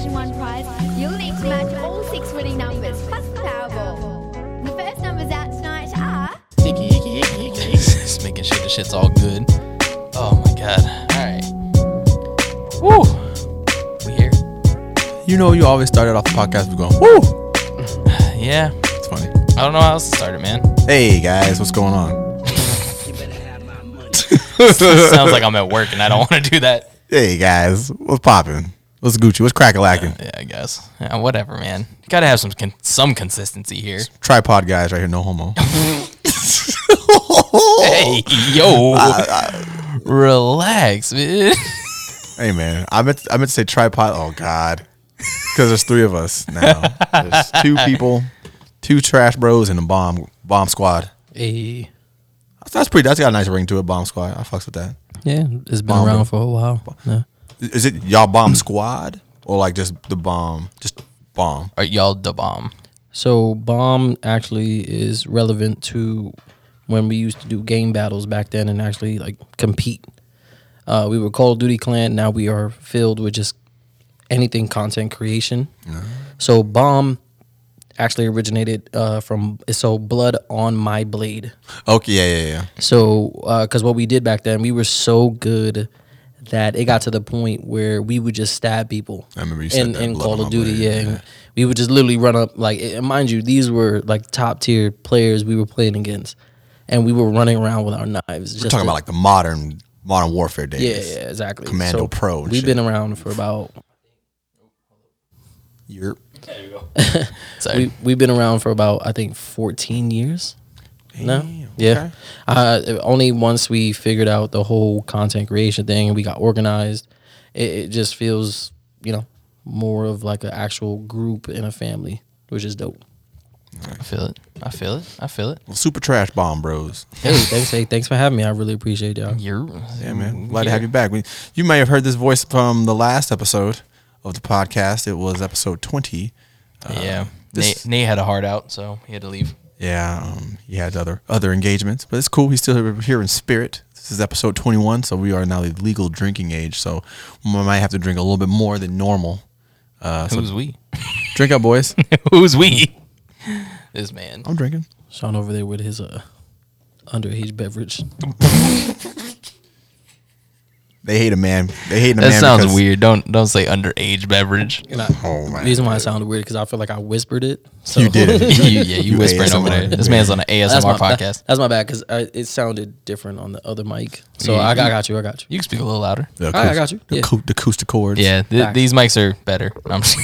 Division 1 prize, you'll need to match all six winning numbers plus the Powerball. The first numbers out tonight are Icky, icky, icky, icky. Just making sure the shit's all good. Oh my god. Alright. Woo! We here? You know, you always started off the podcast with going, woo! Yeah. It's funny. I don't know how else to start it, man. Hey, guys, what's going on? Sounds like I'm at work and I don't want to do that. Hey, guys, what's popping? What's Gucci? What's crack a lacking? Yeah, I guess. Yeah, whatever, man. You gotta have some con- some consistency here. Tripod guys right here, no homo. Hey, yo. Relax, man. hey, man, I meant I meant to say tripod. Oh God, because there's three of us now. There's two people, two trash bros, and a bomb bomb squad. Hey, That's, that's pretty. That's got a nice ring to it. Bomb squad. I fucks with that. yeah, it's been Bomb. around for a while. Yeah. Is it y'all bomb squad or like just the bomb? Just bomb. Are y'all the bomb? So bomb actually is relevant to when we used to do game battles back then and actually like compete. Uh, we were Call of Duty clan. Now we are filled with just anything content creation. So bomb actually originated uh, from so blood on my blade. Okay, yeah, yeah, yeah. So, because what we did back then, we were so good that it got to the point where we would just stab people. I remember you said in, that, in Call of Duty. Yeah, yeah. we would just literally run up like, and mind you, these were like top tier players we were playing against, and we were running around with our knives. We're talking about like the modern modern warfare days. yeah, yeah, exactly. Commando Pro and We've shit. been around for about You're, Sorry. we we've been around for about I think fourteen years. No, Damn, yeah. okay. Uh, only once we figured out the whole content creation thing and we got organized, it, it just feels you know more of like an actual group and a family, which is dope. I feel it. I feel it. I feel it. well, super trash bomb bros. Hey, thanks, hey, thanks for having me. I really appreciate y'all. You're Yeah, man. Glad to have you back. We, you may have heard this voice from the last episode of the podcast. It was episode 20. Yeah. this- Nate, Nate had a heart out, so he had to leave. Yeah, um, he had other other engagements, but it's cool. He's still here- here in spirit. This is episode 21, so we are now the legal drinking age. So we might have to drink a little bit more than normal. Uh, so Who's we? drink up, boys. Who's we? This man. I'm drinking. Sean over there with his uh underage beverage. They hate a man. They hate a That man. That sounds because- weird. Don't don't say underage beverage. And I, Oh, man. The reason why it sounded weird because I feel like I whispered it. So You did you, yeah, you, You whispering over there. This man's on an ASMR that's my, podcast. that- that's my bad because uh, it sounded different on the other mic. So Yeah, I, got, I you- got you. I got you. you can speak a little louder. The I- I got you. The, Yeah. acou- the acoustic chords. Yeah, th- Facts. these mics are better. I'm just,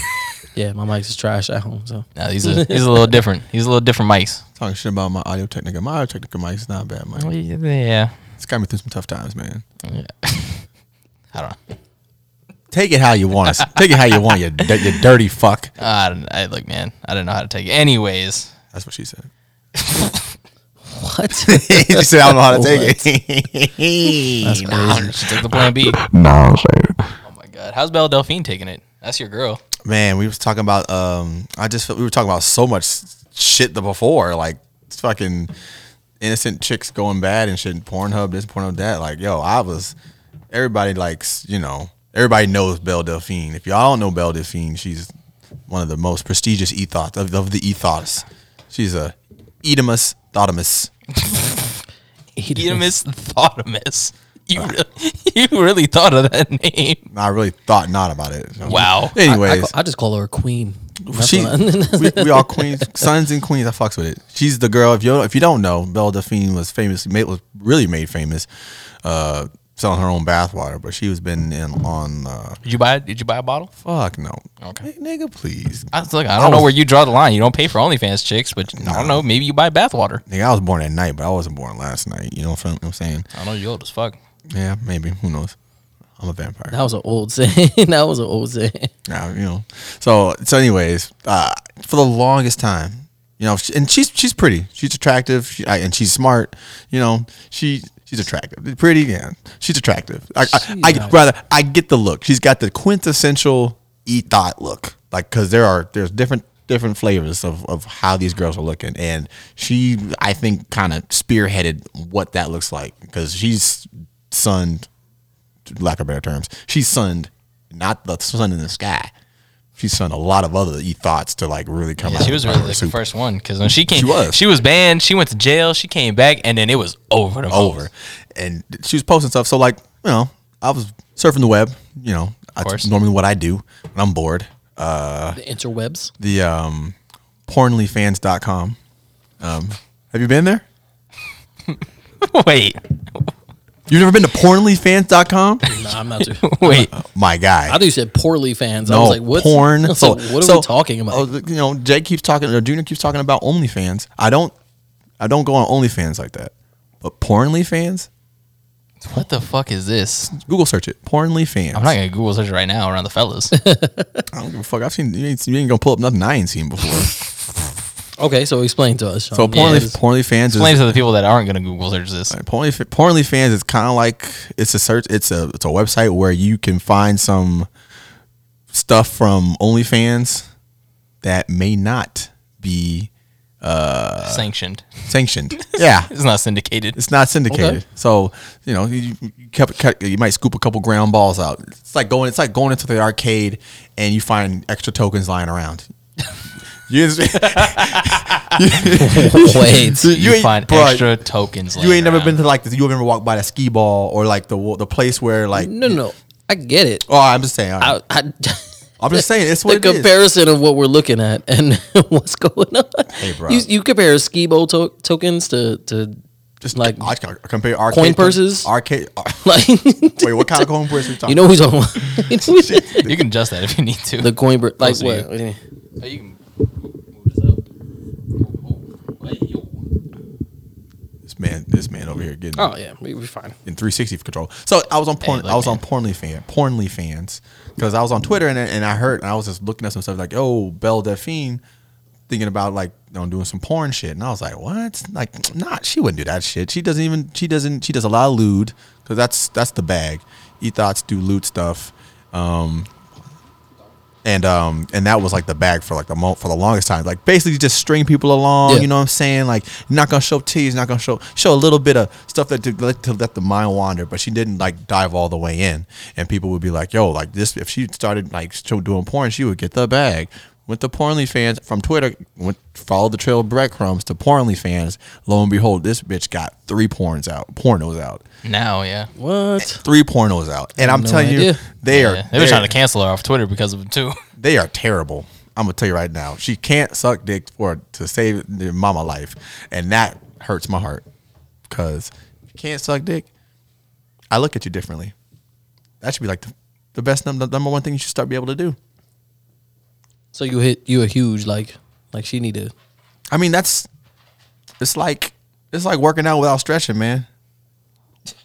Yeah, my mic's is trash at home. So no, he's a he's a little different. He's a little different mics. Talking shit about my audio technica. My audio technica mic is not bad, man. Yeah, It's got me through some tough times, man. yeah. I don't know. Take it how you want us. Take it how you want, you, you dirty fuck. I don't. I look, man. I don't know how to take it. Anyways, That's what she said. what? she said, I don't know how to take it. That's nah, crazy. she took the plan B. No, shit. Oh my god, how's Belle Delphine taking it? That's your girl. Man, we was talking about, um, I just, felt- we were talking about so much shit the before, like fucking innocent chicks going bad and shit, Pornhub this, Pornhub that. Like, yo, I was, everybody likes, you know, everybody knows Belle Delphine. If y'all don't know Belle Delphine, she's one of the most prestigious ethos of, of the ethos. She's a Edemus Thotimus. Edemus Thotimus. You really, you really thought of that name. I really thought not about it. Wow. Anyways, call- I just call her a queen. That's she, we, we all queens, sons and queens. I fucks with it. She's the girl. If you if you don't know, Belle Delphine was famous. Made, was really made famous, uh, selling her own bathwater. But she was been in on. Uh, Did you buy? Did you buy a bottle? fuck no. Okay. N- nigga, please. I was like, I don't know where you draw the line. You don't pay for OnlyFans chicks, but I don't know. Maybe you buy bathwater. Nigga, I was born at night, but I wasn't born last night. You know what I'm saying? I know. You old as fuck. Yeah, maybe. Who knows? I'm a vampire. that was an old saying. that was an old saying. Now, you know. So so anyways, uh, for the longest time, you know, and she's she's pretty, she's attractive, she, and she's smart. You know, she she's attractive, pretty. Yeah, she's attractive. I, I, I rather I get the look. She's got the quintessential e thought look, like because there are there's different different flavors of, of how these girls are looking and she i think kind of spearheaded what that looks like because she's sunned lack of better terms she's sunned not the sun in the sky she's sent a lot of other e thoughts to like really come Yeah, out. she was really her like the first one because when she came, She was. she was banned. She went to jail. She came back, and then it was over. The over, and she was posting stuff. So like you know, I was surfing the web. You know, that's course. normally what I do when I'm bored. Uh, The interwebs. the um, pornlyfans.com. Um, have you been there? Wait, You've never been to pornlyfans.com? Nah, I'm not too. wait. Oh, my guy. I thought you said poorly fans. I No, was like, what's porn. So, what are so- we talking about? oh, you know, Jake keeps talking, or Junior keeps talking about OnlyFans. I don't, I don't go on OnlyFans like that. But PornlyFans, What the fuck is this? Google search it. PornlyFans. I'm not gonna Google search it right now around the fellas. I don't give a fuck. I've seen you ain't, you ain't gonna pull up nothing I ain't seen before. Okay, so explain to us. So Sean. Pornly, Yes. PornlyFans Explain is to the people that aren't gonna Google search this. Pornly, fans. is kind of like it's a search. It's a it's a website where you can find some stuff from OnlyFans that may not be uh, Sanctioned. sanctioned. Yeah, It's not syndicated. It's not syndicated. Okay. So you know you, you, kept, cut, you might scoop a couple ground balls out. It's like going. It's like going into the arcade and you find extra tokens lying around. you, just- Wait. you You, ain't- find bro, extra tokens. You ain't laying never around. been to like the, you ever walked by the skee ball or like the the place where like No, no, no. I get it. Oh, I'm just saying. all right. I, I, I'm just saying. It's the what it is. comparison of what we're looking at and what's going on. Hey, bro. You, you compare Skibo to- tokens to to Just like like I can compare arcade coin purses? Arcade. Uh, like wait, what kind of coin purse are you talking? you know who's on you You can adjust that if you need to. the coin pur- like what? you. what do you mean? Oh, you can move this up. This man, this man over here getting Oh yeah, we we fine. in 360 control. So I was on porn. look, I was on. Pornly fan, Pornly fans, because I was on Twitter and and I heard and I was just looking at some stuff like, oh, Belle Delphine, thinking about like you know, doing some porn shit, and I was like, what? Like, not she wouldn't do that shit. She doesn't even. She doesn't. She does a lot of lewd because that's that's the bag. E thoughts do lewd stuff. Um, and um and that was like the bag for like the mo- for the longest time. Like basically just string people along. Yeah. You know what I'm saying? Like not gonna show teas, not gonna show show a little bit of stuff that to let, to let the mind wander. But she didn't like dive all the way in. And people would be like, "Yo, like this." If she started like show doing porn, she would get the bag. Went to Pornly fans from Twitter, went followed the trail of breadcrumbs to Pornly fans. Lo and behold, this bitch got three porns out, pornos out, Now, yeah. What? three pornos out, and I'm no telling you, idea. they are. They were they're- trying to cancel her off Twitter because of it too. they are terrible. I'm gonna tell you right now. She can't suck dick for to save their mama life, and that hurts my heart. Cause if you can't suck dick, I look at you differently. That should be like the, the best num- the number one thing you should start be able to do. So you hit you a huge like like she need to I mean, that's it's like it's like working out without stretching, man.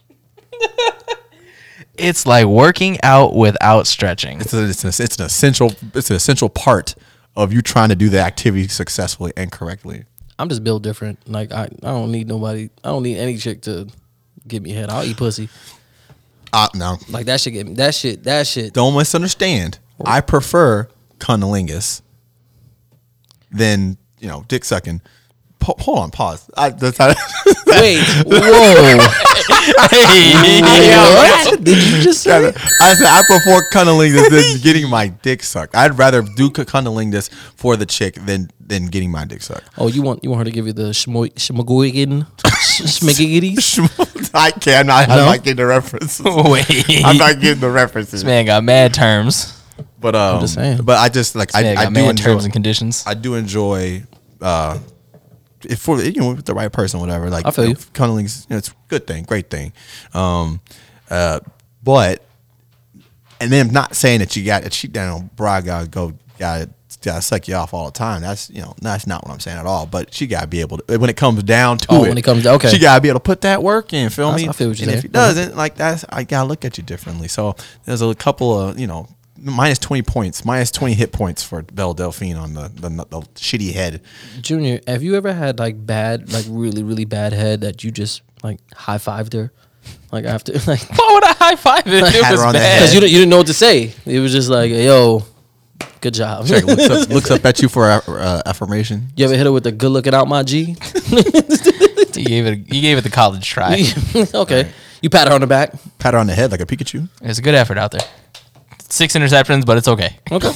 It's like working out without stretching. It's a, it's, a, it's an essential it's an essential part of you trying to do the activity successfully and correctly. I'm just built different. Like I, I don't need nobody. I don't need any chick to give me head. I'll eat pussy. Uh, no, Like that shit. Get me. That shit. That shit. don't misunderstand. I prefer cunnilingus than you know dick sucking. Hold on, pause. I, that's how, Wait. Whoa. what did you just say? I said I prefer cunnilingus than getting my dick sucked. I'd rather do cunnilingus for the chick than than getting my dick sucked. Oh, you want you want her to give you the schmagoigan schmiggigities? I can't. I'm not, No? I'm not getting the references. Wait. I'm not getting the references. This man got mad terms. But um, just saying. but I just like I, I do enjoy terms and conditions. I do enjoy uh if for you know with the right person whatever like I feel you. cunning's you know, it's a good thing great thing um uh but and then I'm not saying that you got that she down bra gotta go gotta gotta suck you off all the time that's you know that's not what I'm saying at all but she gotta be able to when it comes down to Oh, it when it comes- to, okay. she gotta be able to put that work in feel me I feel what you're and if saying. it doesn't like that's I gotta look at you differently so there's a couple of you know minus 20 points minus 20 hit points for Belle Delphine on the, the the shitty head Junior, have you ever had like bad, like really really bad head that you just like high fived her, like after like Why would I high five it? It Had was her on the bad. because you didn't, you didn't know what to say. It was just like, yo, good job. Check, looks, up, looks up at you for uh, affirmation. You ever hit her with a good looking out my G? You gave it. You gave it the college try. okay. You pat her on the back. Pat her on the head like a Pikachu. It's a good effort out there. Six interceptions, but it's okay. Okay.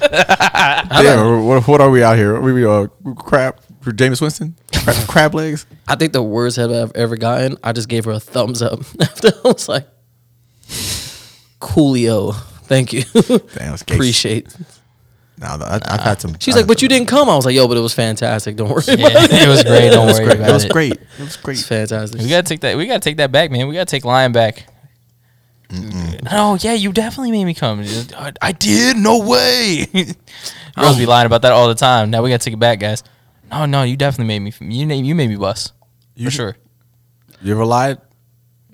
Damn, what, what are we out here? We, we uh, crab, Jameis Winston, crab, crab legs. I think the worst head I've ever gotten, I just gave her a thumbs up. After I was like, Coolio. Thank you. Damn, it's Appreciate. Now I, I've had some. She's like, but you didn't come. I was like, yo, but it was fantastic. Don't worry. Yeah, about it. it was great. Don't It was worry great. about It was it. Was great. It was great. It's fantastic. We gotta take that. We gotta take that back, man. We gotta take Lion back. No, oh, yeah, you definitely made me come. I, I did. No way. Girls oh. be lying about that all the time. Now we gotta take it back, guys. No, no, you definitely made me. You na- you made me bust You- for sure. You ever lied?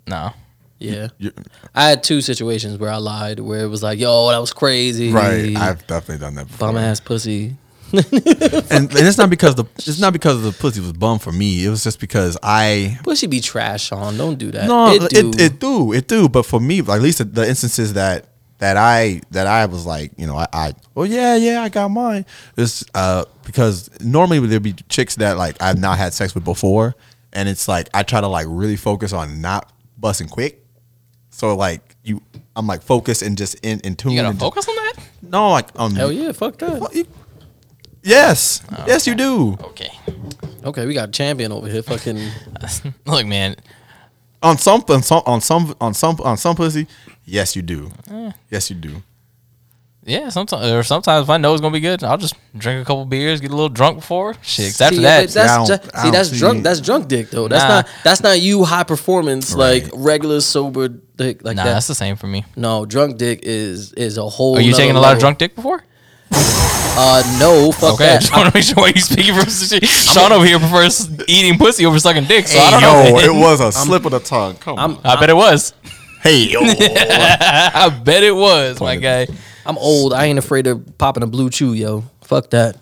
No, yeah. You, I had two situations where I lied, where it was like, yo, that was crazy. right. I've definitely done that before. bum ass pussy. and, and it's not because the it's not because the pussy was bum for me. It was just because I Pussy be trash on. Don't do that. no it, do. it, it do it do. But for me, like, at least the, the instances that that I that I was like, you know, I, I oh yeah yeah I got mine. It's uh because normally there'd be chicks that like I've not had sex with before, and it's like I try to like really focus on not busting quick. So like you, I'm like focused and just in in tune. you gotta and just- focus on that. no, like um, Hell yeah, fuck that. You- Yes, oh, yes, you do. Okay. Okay, we got a champion over here. Fucking Look, man. On some, on some, on some, on some, on some pussy. Yes, you do. Eh. Yes, you do. Yeah, sometimes or sometimes if I know it's gonna be good, I'll just drink a couple beers, get a little drunk before. Shit, 'cause after that, that's Yeah, ju- see that's see- drunk. That's drunk dick though. That's Nah. not that's not you high performance Right. like regular sober dick like nah, that. that's the same for me. no, drunk dick is is a whole. Are you taking a lot of drunk dick before? Uh, no, fuck Okay, that. just want to make sure why you speaking from Sean over here prefers eating pussy over sucking dick. So I don't know. yo, it was a slip of the tongue. Come I'm on. I bet it was. Hey, yo. I bet it was, my guy. I'm old. I ain't afraid of popping a blue chew, yo. Fuck that.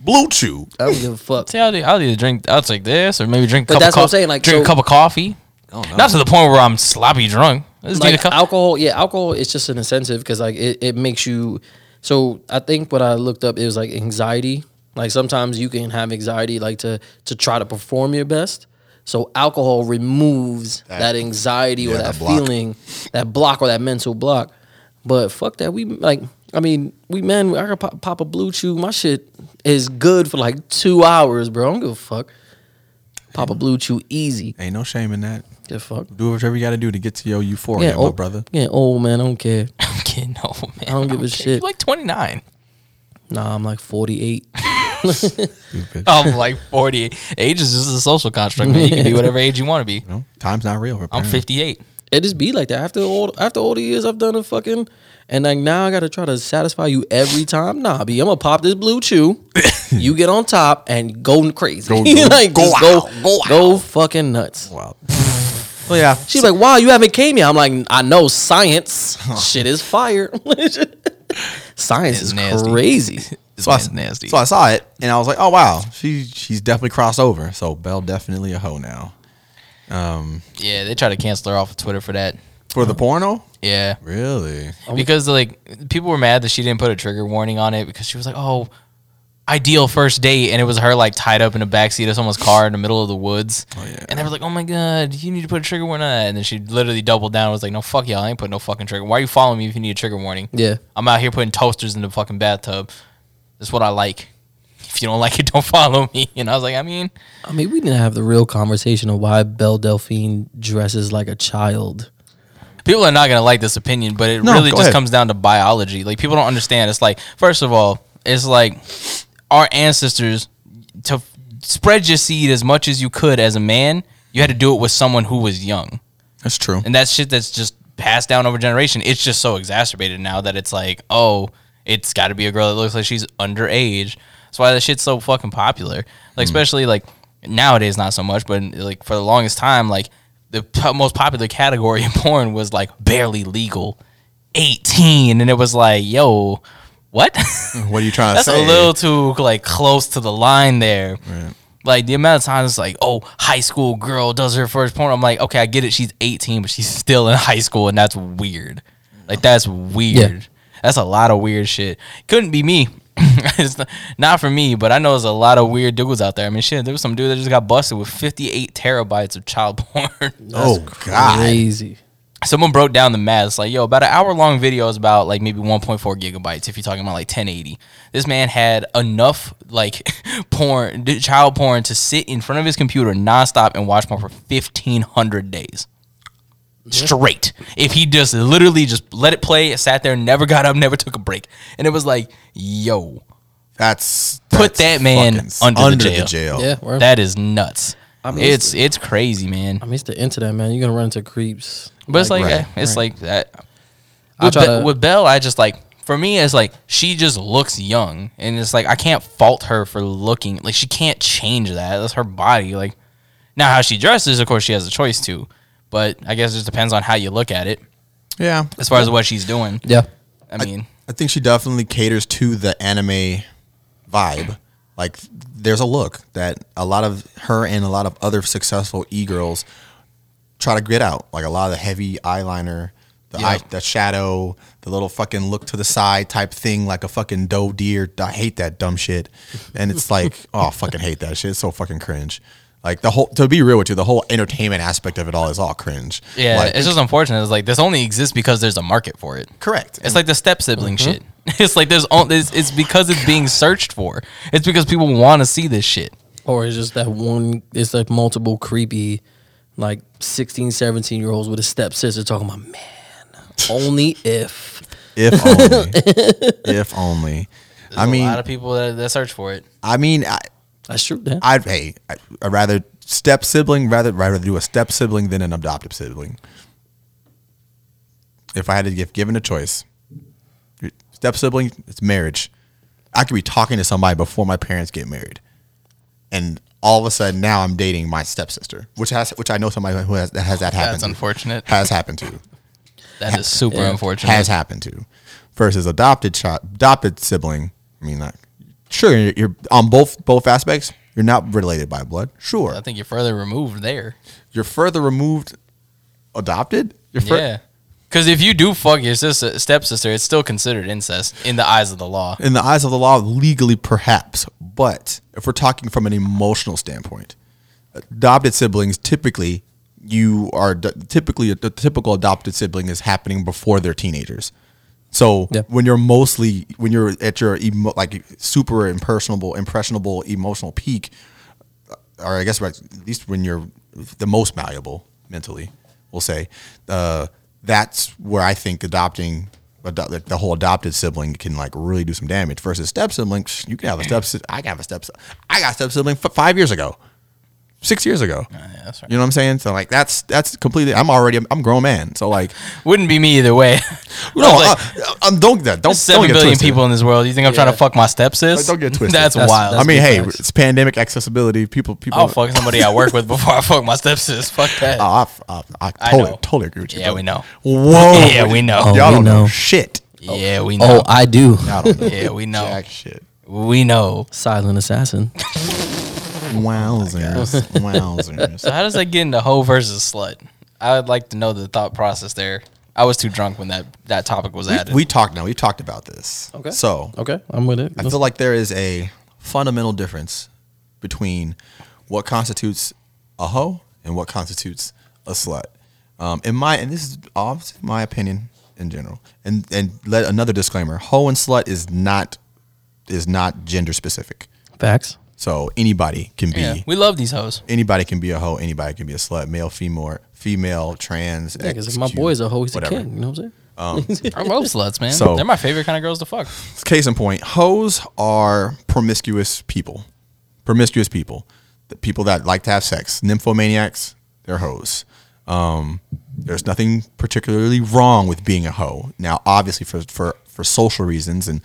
Blue Chew. I don't give a fuck. See, I'll, I'll either drink, I'll take this, or maybe drink. A But cup that's of what I'm co- saying, like, drink so- a cup of coffee. Oh, no. Not to the point where I'm sloppy drunk. I just need a like cup. alcohol yeah alcohol is just an incentive because like it, it makes you so i think what i looked up is like anxiety. Like sometimes you can have anxiety like to to try to perform your best. So alcohol removes that, That- anxiety or that that feeling that block or that mental block. But fuck that we like i mean we man i could pop, pop a blue chew. My shit is good for like two hours bro. I don't give a fuck. Pop a blue chew easy. Ain't no shame in that. Give a fuck Do whatever you got to do to get to your euphoria, yeah, my old, brother. yeah, old man, I don't care. I'm kidding, no man. I don't give a shit. You're like 29. Nah, I'm like 48. Stupid. I'm like 48. Age is just a social construct. Man. You can be whatever age you want to be. No, time's not real. I'm 58. It just be like that. After all, after all the years I've done it, fucking, and like now I gotta try to satisfy you every time. Nah, B, I'm gonna pop this blue chew. you get on top and go crazy. Go- go- like, go just go, go go fucking nuts. Wow. Well, yeah. She's like, "Wow, you haven't came yet." I'm like, "I know science. Shit is fire. science It's is nasty. crazy." It's So I, nasty. so I saw it and I was like, oh wow, she she's definitely crossed over. So Belle definitely a hoe now. Um, yeah, they tried to cancel her off of Twitter for that. For the um, porno? Yeah. Really? Um, because like people were mad that she didn't put a trigger warning on it because she was like, "Oh, ideal first date," and it was her like tied up in the backseat of someone's car in the middle of the woods. Oh, yeah. And they were like, "Oh my god, you need to put a trigger warning on that." And then she literally doubled down. and was like, "No, fuck y'all, I ain't putting no fucking trigger. Why are you following me if you need a trigger warning? Yeah. I'm out here putting toasters in the fucking bathtub. That's what I like. If you don't like it, don't follow me." And I was like, I mean, I mean, we didn't have the real conversation of why Belle Delphine dresses like a child. people are not gonna like this opinion, but it No, really go just ahead. comes down to biology. Like people don't understand. It's like first of all, it's like our ancestors to f- spread your seed as much as you could as a man. You had to do it with someone who was young, That's true. and that's shit that's just passed down over generation. It's just so exacerbated now that it's like, oh, it's got to be a girl that looks like she's underage. That's why that shit's so fucking popular. Like hmm. especially like nowadays, not so much, but like for the longest time, like the p- most popular category in porn was like barely legal, eighteen, and it was like, yo, what? What are you trying to say? That's a little too like close to the line there. Like the amount of times it's like, oh, high school girl does her first porn. I'm like, okay, I get it. She's 18, but she's still in high school, and that's weird. Like that's weird. That's a lot of weird shit. Couldn't be me. it's not, not for me, but I know there's a lot of weird dudes out there. I mean, shit, there was some dude that just got busted with 58 terabytes of child porn. oh God. Crazy. Someone broke down the math. It's like, yo, about an hour long video is about like maybe 1.4 gigabytes if you're talking about like 1080. This man had enough like porn, child porn to sit in front of his computer nonstop and watch porn for 1500 days. Straight. If he just literally just let it play, sat there, never got up, never took a break. And it was like, yo, That's, Put that man fucking under the jail. Yeah, word. that is nuts. I mean, it's it's crazy, man. I mean, it's the internet, man. You're gonna run into creeps. But it's like Right, it's like that. I With, try Be- to- with Belle, I just like for me, it's like she just looks young, and it's like I can't fault her for looking like she can't change that. That's her body. Like now, how she dresses, of course, she has a choice to. But I guess it just depends on how you look at it. Yeah. As far as what she's doing, Yeah. I mean, I think she definitely caters to the anime vibe. Like, there's a look that a lot of her and a lot of other successful e girls try to get out. Like a lot of the heavy eyeliner, the Yeah. eye, the shadow, the little fucking look to the side type thing, like a fucking doe deer. I hate that dumb shit. And it's like, oh, I fucking hate that shit. It's so fucking cringe. Like the whole, to be real with you, the whole entertainment aspect of it all is all cringe. yeah, Like, it's just unfortunate. It's like this only exists because there's a market for it. correct. It's like the step sibling Mm-hmm. shit. It's like there's on- it's, it's because it's being searched for. It's because people want to see this shit. Or it's just that one. It's like multiple creepy, like 16, 17 year olds with a stepsister talking about man. Only if. If only. if only. I There's mean, a lot of people that, that search for it. I mean, I, That's true. Yeah. I'd hey, I- I'd rather step sibling rather rather do a step sibling than an adoptive sibling. If I had to give given a choice, step sibling, it's marriage. I could be talking to somebody before my parents get married, and all of a sudden now I'm dating my stepsister, which has which I know somebody who has that has that happened. That's to. unfortunate. Has happened to. That is super Yeah. unfortunate. has happened to versus adopted child adopted sibling i mean like sure you're, you're on both both aspects you're not related by blood sure I think you're further removed there. you're further removed adopted you're fur- yeah. Because if you do fuck your sister, stepsister, it's still considered incest in the eyes of the law. in the eyes of the law legally perhaps but if we're talking from an emotional standpoint adopted siblings typically you are typically the typical adopted sibling is happening before they're teenagers so Yeah. when you're mostly when you're at your emo, like super impersonable impressionable emotional peak or I guess right, at least when you're the most malleable mentally, we'll say, uh, that's where I think adopting ado- the whole adopted sibling can like really do some damage. Versus step sibling, you can have a step. I can have a step. I got a step sibling f- five years ago, six years ago. Yeah, that's right. You know what I'm saying? So like that's that's completely. I'm already I'm a grown man. So like Wouldn't be me either way. no, like- uh, um, don't that don't There's seven don't get billion twisted. people in this world. You think I'm trying to fuck my stepsis? Like, don't get twisted. That's, That's- wild. I mean, hey, facts. it's pandemic accessibility. People people. I'll fuck somebody I work with before I fuck my stepsis. Fuck that. Oh, I, I, I I totally, know. totally agree with you. Yeah, bro. we know. Whoa. Yeah, we know. Oh, Y'all we don't know. know. shit. yeah, we know. Oh, I do. Don't yeah, we know. jack shit. We know. Silent assassin. Wowzers. Wowzers. So how does that get into hoe versus slut? I would like to know the thought process there. I was too drunk when that, that topic was added. we talked now. We talked about this. Okay. So Okay, I'm with it. I feel like there is a fundamental difference between what constitutes a hoe and what constitutes a slut. Um, in my and this is obviously my opinion in general. And and let another disclaimer: hoe and slut is not is not gender specific. Facts. So anybody can be yeah, we love these hoes. anybody can be a hoe. Anybody can be a slut. Male, female, female, trans. Yeah, because if my XQ, boy's a hoe, he's whatever. a king. You know what I'm saying? Um, I love sluts, man. So- They're my favorite kind of girls to fuck. Case in point, hoes are promiscuous people. Promiscuous people. The people that like to have sex. Nymphomaniacs, they're hoes. Um, there's nothing particularly wrong with being a hoe. Now, obviously, for for for social reasons, and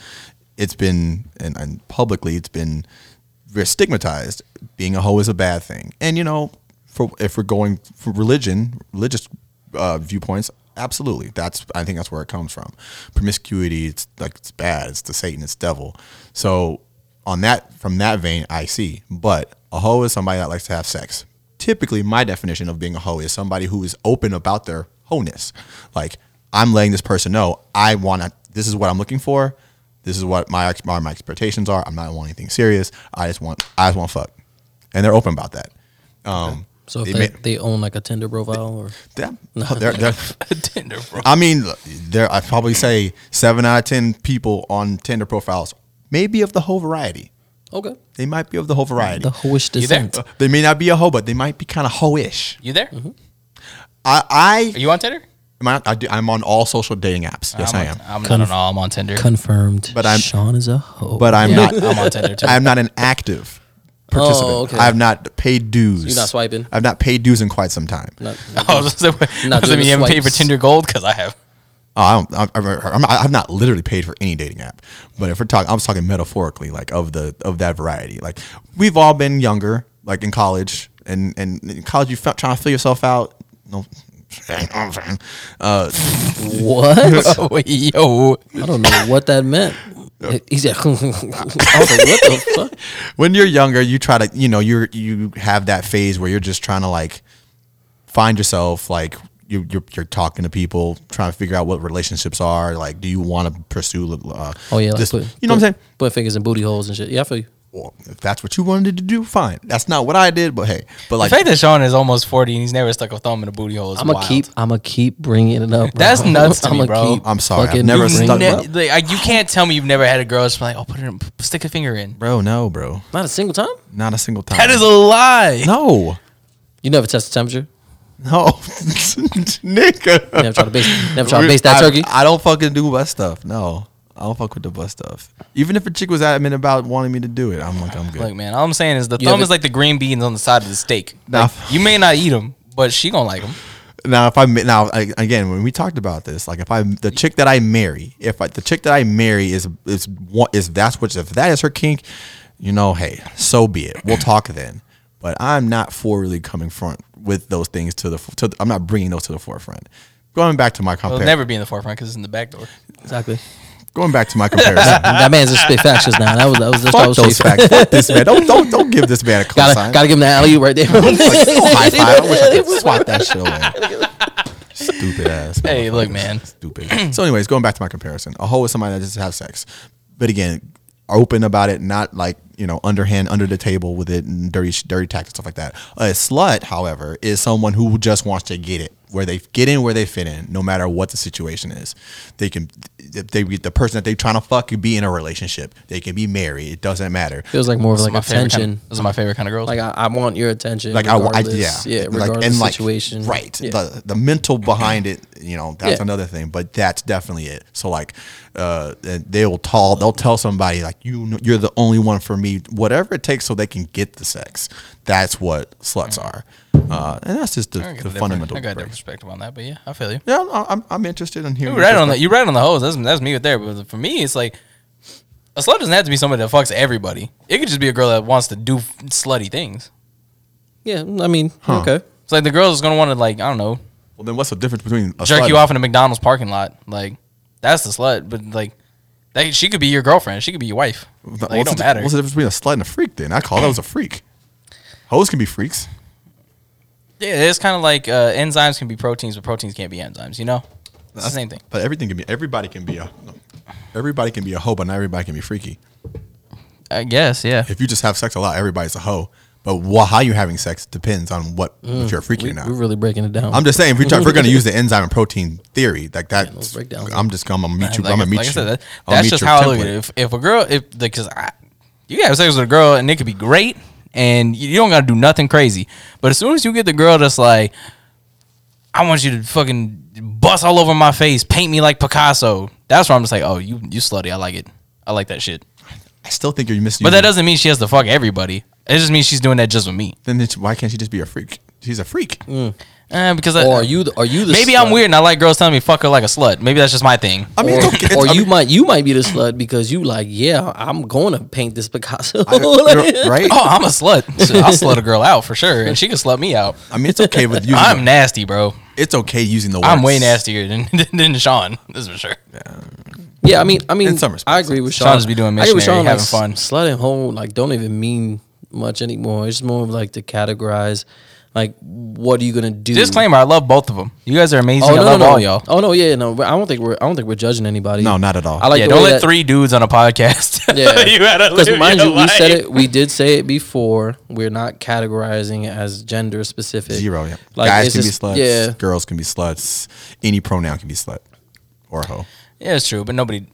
it's been and, and publicly, it's been very stigmatized. Being a hoe is a bad thing, and you know, for if we're going for religion, religious uh, viewpoints, absolutely, that's I think that's where it comes from. Promiscuity, it's like it's bad. It's the Satan, it's devil. So on that, from that vein, I see. But a hoe is somebody that likes to have sex. Typically, my definition of being a hoe is somebody who is open about their wholeness. Like I'm letting this person know I want to. This is what I'm looking for. This is what my my my expectations are. I'm not wanting anything serious. I just want I just want to fuck, and they're open about that. Um, So if They they, may- they own like a Tinder profile or they're, they're, they're, Tinder, bro. I mean, there I'd probably say seven out of ten people on Tinder profiles maybe of the whole variety. okay, They might be of the whole variety. the hoish You descent. they may not be a hoe, but they might be kind of hoe-ish. You there? I, I, Are you on Tinder? Am I, I do, I'm on all social dating apps. Yes, I'm I am. On, I'm Conf- not on all. I'm on Tinder. Confirmed. But I'm- Sean is a hoe. But I'm Yeah, not. I'm on Tinder too. I'm not an active oh, participant. Oh, okay. I have not paid dues. You're not swiping? I've not paid dues in quite some time. not, I was just saying, Not does it mean you haven't paid for. Tinder Gold? Because I have. Oh, I don't, I'm, I'm, I'm, I've not literally paid for any dating app, but if we're talking, I was talking metaphorically, like of the of that variety. Like we've all been younger, like in college, and and in college you felt trying to fill yourself out. No, uh, what? Oh, yo. I don't know what that meant. He said, I was like, what the fuck? when you're younger, you try to, you know, you're you have that phase where you're just trying to like find yourself, like you, you're you're talking to people, trying to figure out what relationships are. Like, do you want to pursue? Uh, Oh yeah, like this- put, you know what I'm saying? Put fingers in booty holes and shit. Yeah, I feel you. Well, if that's what you wanted to do, fine. That's not what I did, but hey, but like the fact that Sean is almost 40 and he's never stuck a thumb in a booty hole is I'm gonna wild. keep. I'm gonna keep bringing it up. bro. That's nuts to I'ma bro. keep I'm sorry, I've never bringing stuck it up. Ne- like, you can't tell me you've never had a girl that's like, oh, put it in, stick a finger in. bro, no, bro, Not a single time. not a single time. That is a lie. no, You never test the temperature. no, nigga. Never try to base. Never try to base that I, turkey. I don't fucking do butt stuff. No, I don't fuck with the butt stuff. Even if a chick was adamant about wanting me to do it, I'm like, I'm good. Look, man, all I'm saying is the You thumb ever- is like the green beans on the side of the steak. Nah. Like, you may not eat them, but she gonna like them. Now, if I ma- now I, again when we talked about this, like if I the chick that I marry, if I, the chick that I marry is is what is that's what if that is her kink, you know, hey, so be it. We'll talk then. But I'm not for really coming front with those things to the to. The, I'm not bringing those to the forefront. Going back to my It'll never be in the forefront because it's in the back door. Exactly. Going back to my comparison. that man's just spit factions now. That was that was just that Fuck was those facts. Fuck this man. Don't don't don't give this man a Gotta cosign. gotta give him that alley right there. Like, don't oh, high five. I wish I could swat that shit away. Stupid ass. Hey, look, man. Stupid. so, anyways, going back to my comparison, a hoe is somebody that just has sex, but again, open about it, not like you know underhand, under the table with it, and dirty, dirty tactics stuff like that. A slut, however, is someone who just wants to get it where they get in where they fit in, no matter what the situation is. They can, if they the person that they're trying to fuck could be in a relationship. They can be married. It doesn't matter. Feels like more of like my favorite attention. kind of, those are my favorite kind of girls. Like I, I want your attention. like I, I regardless. yeah yeah, regardless and of like situation. right Yeah. the the mental behind it you know that's Yeah. another thing but that's definitely it so like uh they'll tell they'll tell somebody like you kn- you're the only one for me whatever it takes so they can get the sex that's what sluts are uh and that's just the, I the fundamental I got a different difference. perspective on that, but yeah, I feel you. yeah I'm- I'm, I'm interested in hearing You're right on that. You're right on the hose. That's that's me right there. But for me, it's like a slut doesn't have to be somebody that fucks everybody. It could just be a girl that wants to do f- slutty things. Yeah, I mean, okay. It's like the girl is gonna want to like I don't know well then what's the difference between a jerk slut you off in a McDonald's parking lot. Like that's the slut. But like that, she could be your girlfriend. She could be your wife. Like, it don't the, matter. what's the difference between a slut and a freak then I call those a freak hoes can be freaks Yeah, it's kind of like uh, enzymes can be proteins, but proteins can't be enzymes. You know, it's the same thing. But everything can be. Everybody can be a. Everybody can be a hoe, but not everybody can be freaky. I guess, yeah. If you just have sex a lot, everybody's a hoe. But wha how you having sex depends on what if mm, you're freaky We, not. we're really breaking it down. I'm just saying if, we try, if we're going to use the enzyme and protein theory, like that. I'm just going to meet you. Like, I'm gonna meet like you. Said, that, that's just how I look at it. If, if a girl, if because you can have sex with a girl and it could be great, and you you don't got to do nothing crazy. But as soon as you get the girl that's like, I want you to fucking bust all over my face, paint me like Picasso. That's where I'm just like, oh, you you slutty. I like it. I like that shit. I still think you're misusing. But that doesn't mean she has to fuck everybody. It just means she's doing that just with me. Then it's, why can't she just be a freak? She's a freak. Uh, because I, or are you the, are you the maybe slut? I'm weird and I like girls telling me fuck her like a slut. Maybe that's just my thing. I mean, or, it's okay. It's- or I you mean, might you might be the slut because you like yeah I'm going to paint this Picasso. you're- right? Oh, I'm a slut. So I'll slut a girl out for sure, and she can slut me out. I mean, it's okay with you. I'm nasty, bro. it's okay using the. Words. I'm way nastier than than Sean. This is for sure. Yeah, I mean, I mean, In some respects. I agree with Sean Sean. just be doing I agree with missionary, Sean, having like, fun. s- Slut and hoe like don't even mean much anymore. It's more of like to categorize Like, what are you gonna do? Disclaimer: I love both of them. You guys are amazing. Oh I no, no, love no. all y'all. Oh no, yeah, no. I don't think we're. I don't think we're judging anybody. No, not at all. I like yeah, the don't let that- three dudes on a podcast. Yeah, you gotta Because live mind your you, we said it. We did say it before. We're not categorizing it as gender specific. Zero. Yeah. Like, Guys can just- be sluts. yeah. Girls can be sluts. Any pronoun can be slut or hoe. Yeah, it's true, but nobody.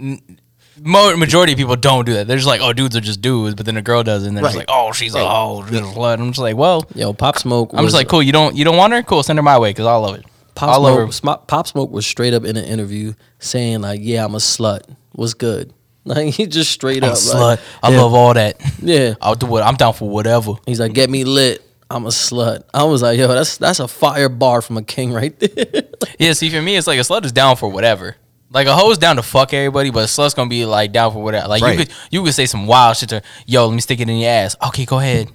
N- Mo- majority of people don't do that. They're just like, oh, dudes are just dudes, but then a girl does, it and they're just Right. like, oh, she's a oh, she's a slut. I'm just like, well, Yo, Pop Smoke. I'm just like, cool. You don't you don't want her? Cool, send her my way because I love it. Pop I love her. Smoke, Sm- Pop Smoke was straight up in an interview saying like, "Yeah, I'm a slut. What's good?" Like he just straight I'm a up slut. like, I yeah, love all that. Yeah, I'll do what I'm down for whatever. he's like, "Get me lit. I'm a slut." I was like, "Yo, that's that's a fire bar from a king right there." Yeah, see, for me, it's like a slut is down for whatever. Like a hoe's down to fuck everybody, but a slut's gonna be like down for whatever. Like Right. you could you could say some wild shit to, yo, let me stick it in your ass. Okay, go ahead.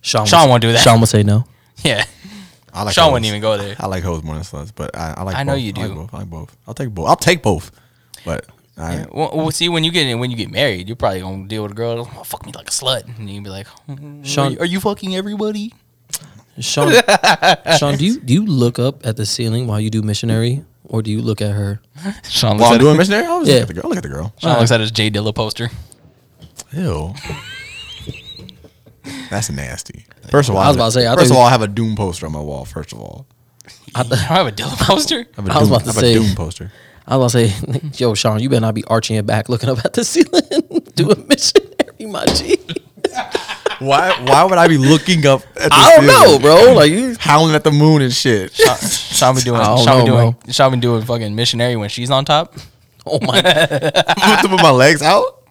Sean, Sean would- won't do that. Sean would say no. Yeah, I like Sean hoes. wouldn't even go there. I like hoes more than sluts, but I, I like. I know both. you I like do. both. I like both. I'll take both. I'll take both. But I, Well, well, see, when you get when you get married, you're probably gonna deal with a girl. Oh, fuck me like a slut, and you be like, Sean- Sean, are you fucking everybody? Sean, Sean, do you do you look up at the ceiling while you do missionary, or do you look at her? Sean while looks, I'm at, doing missionary, I always Yeah. look at the girl. Look at the girl. Sean looks at his Jay Dilla poster. Ew. That's nasty. First of all, I was about to say, I first think- of all, I have a Doom poster on my wall. First of all, I don't have a Dilla poster. I, have a I was Doom, about to I have say- a Doom poster. I was gonna say, yo, Sean, you better not be arching your back, looking up at the ceiling, doing missionary, my G. Why? Why would I be looking up? At the I don't know, bro. Like you, Howling at the moon and shit. Sean, Sean be doing. I don't Sean be know, doing. Sean be doing fucking missionary when she's on top. oh my, I put my legs out.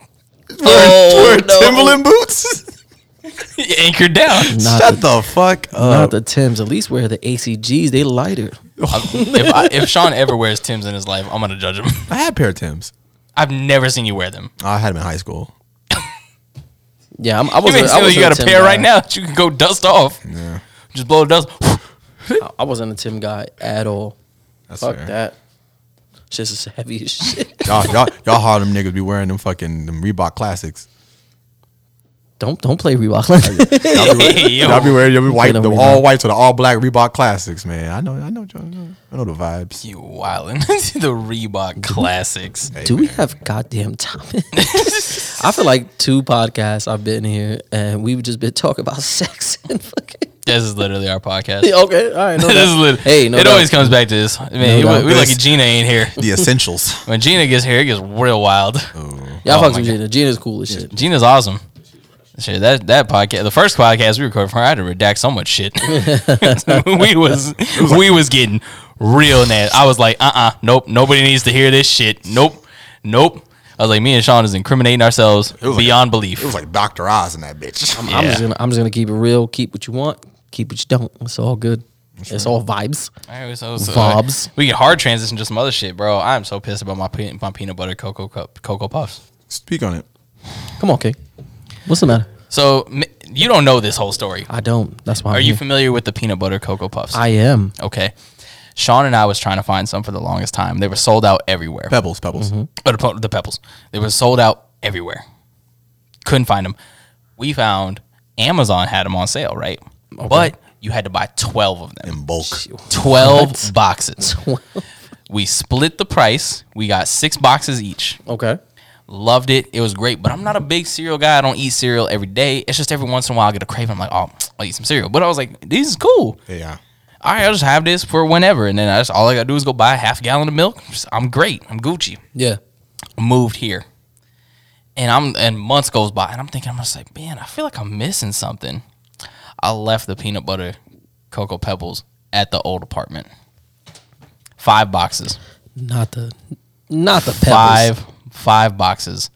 oh Wearing no, Timberland boots. Anchored down. not Shut the, the fuck up. not the Tims. At least wear the ACGs. They lighter. if I, if Sean ever wears Tim's in his life, I'm gonna judge him. I had a pair of Tims. I've never seen you wear them. I had them in high school. Yeah, I'm, I wasn't. ain't I wasn't you got a Tim pair guy. right now that you can go dust off. Yeah, Just blow the dust. I- I wasn't a Tim guy at all. that's Fuck fair. that. Shit's as heavy as shit. Y'all, y'all, y'all Harlem niggas be wearing them fucking them Reebok classics. Don't don't play Reebok. Y'all be, Hey, yo. y'all be wearing y'all be white, them the Reebok. all whites or the all black Reebok classics, man. I know, I know, I know, I know the vibes. You wildin'. the Reebok classics. Hey, Do we have goddamn time? I feel like two podcasts I've been here and we've just been talking about sex and fucking. This is literally our podcast. Okay, all right. No, this is lit- hey, no it doubt. always comes back to this. I mean, No we, doubt. we lucky This- Gina ain't here. the essentials? When Gina gets here, it gets real wild. Oh. Y'all Oh fuck with Gina. Gina's cool as shit. Gina's awesome. Shit, that that podcast, the first podcast we recorded for I had to redact so much shit. we was we was getting real nasty. I was like, uh, uh nope, nobody needs to hear this shit. Nope, nope. I was like, me and Sean is incriminating ourselves was like- beyond belief. It was like Doctor Oz in that bitch. I'm Yeah. just gonna I'm just gonna keep it real. Keep what you want. Keep what you don't. It's all good. It's all vibes. All right, so, so, Vobs. we can hard transition to some other shit, bro. I'm so pissed about my pe- my peanut butter cocoa cup cocoa puffs. Speak on it. Come on, King. What's the matter? So you don't know this whole story. I don't. That's why. Are I'm you here. familiar with the peanut butter cocoa puffs? I am. okay. Sean and I was trying to find some for the longest time. They were sold out everywhere. Pebbles, pebbles. Mm-hmm. Or the, the pebbles. They were sold out everywhere. Couldn't find them. We found Amazon had them on sale, right? Okay. But you had to buy 12 of them. In bulk. 12 What? boxes. We split the price. We got six boxes each. Okay. Loved it. It was great. But I'm not a big cereal guy. I don't eat cereal every day. It's just every once in a while I get a craving. I'm like, oh, I'll eat some cereal. But I was like, this is cool. Yeah. All right, I'll just have this for whenever. And then I just all I gotta do is go buy a half gallon of milk. I'm great. I'm Gucci. Yeah. Moved here. And I'm and months goes by and I'm thinking, I'm just like, man, I feel like I'm missing something. I left the peanut butter cocoa pebbles at the old apartment. Five boxes. Not the. Not the pebbles. Five five boxes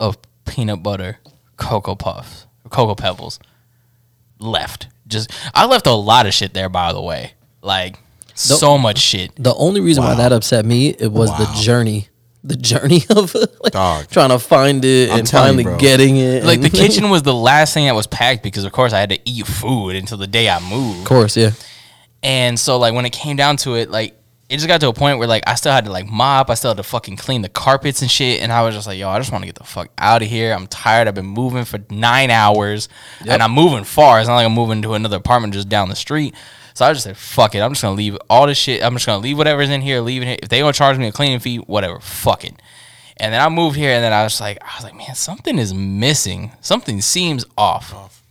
of peanut butter cocoa puffs. Cocoa pebbles. Left. Just I left a lot of shit there by the way. Like so much shit. The only reason why that upset me it was the journey, the journey of like, Dog. trying to find it I'm and telling finally you, getting it. like the kitchen was the last thing that was packed because of course I had to eat food until the day I moved. of course, yeah. And so like when it came down to it, like it just got to a point where like I still had to like mop, I still had to fucking clean the carpets and shit, and I was just like, yo, I just want to get the fuck out of here. I'm tired. I've been moving for nine hours, and I'm moving far. It's not like I'm moving to another apartment just down the street. So I just said, fuck it. I'm just gonna leave all this shit. I'm just gonna leave whatever's in here, leave it. Here. If they gonna charge me a cleaning fee, whatever, fuck it. And then I moved here, and then I was like, I was like, man, something is missing. Something seems off.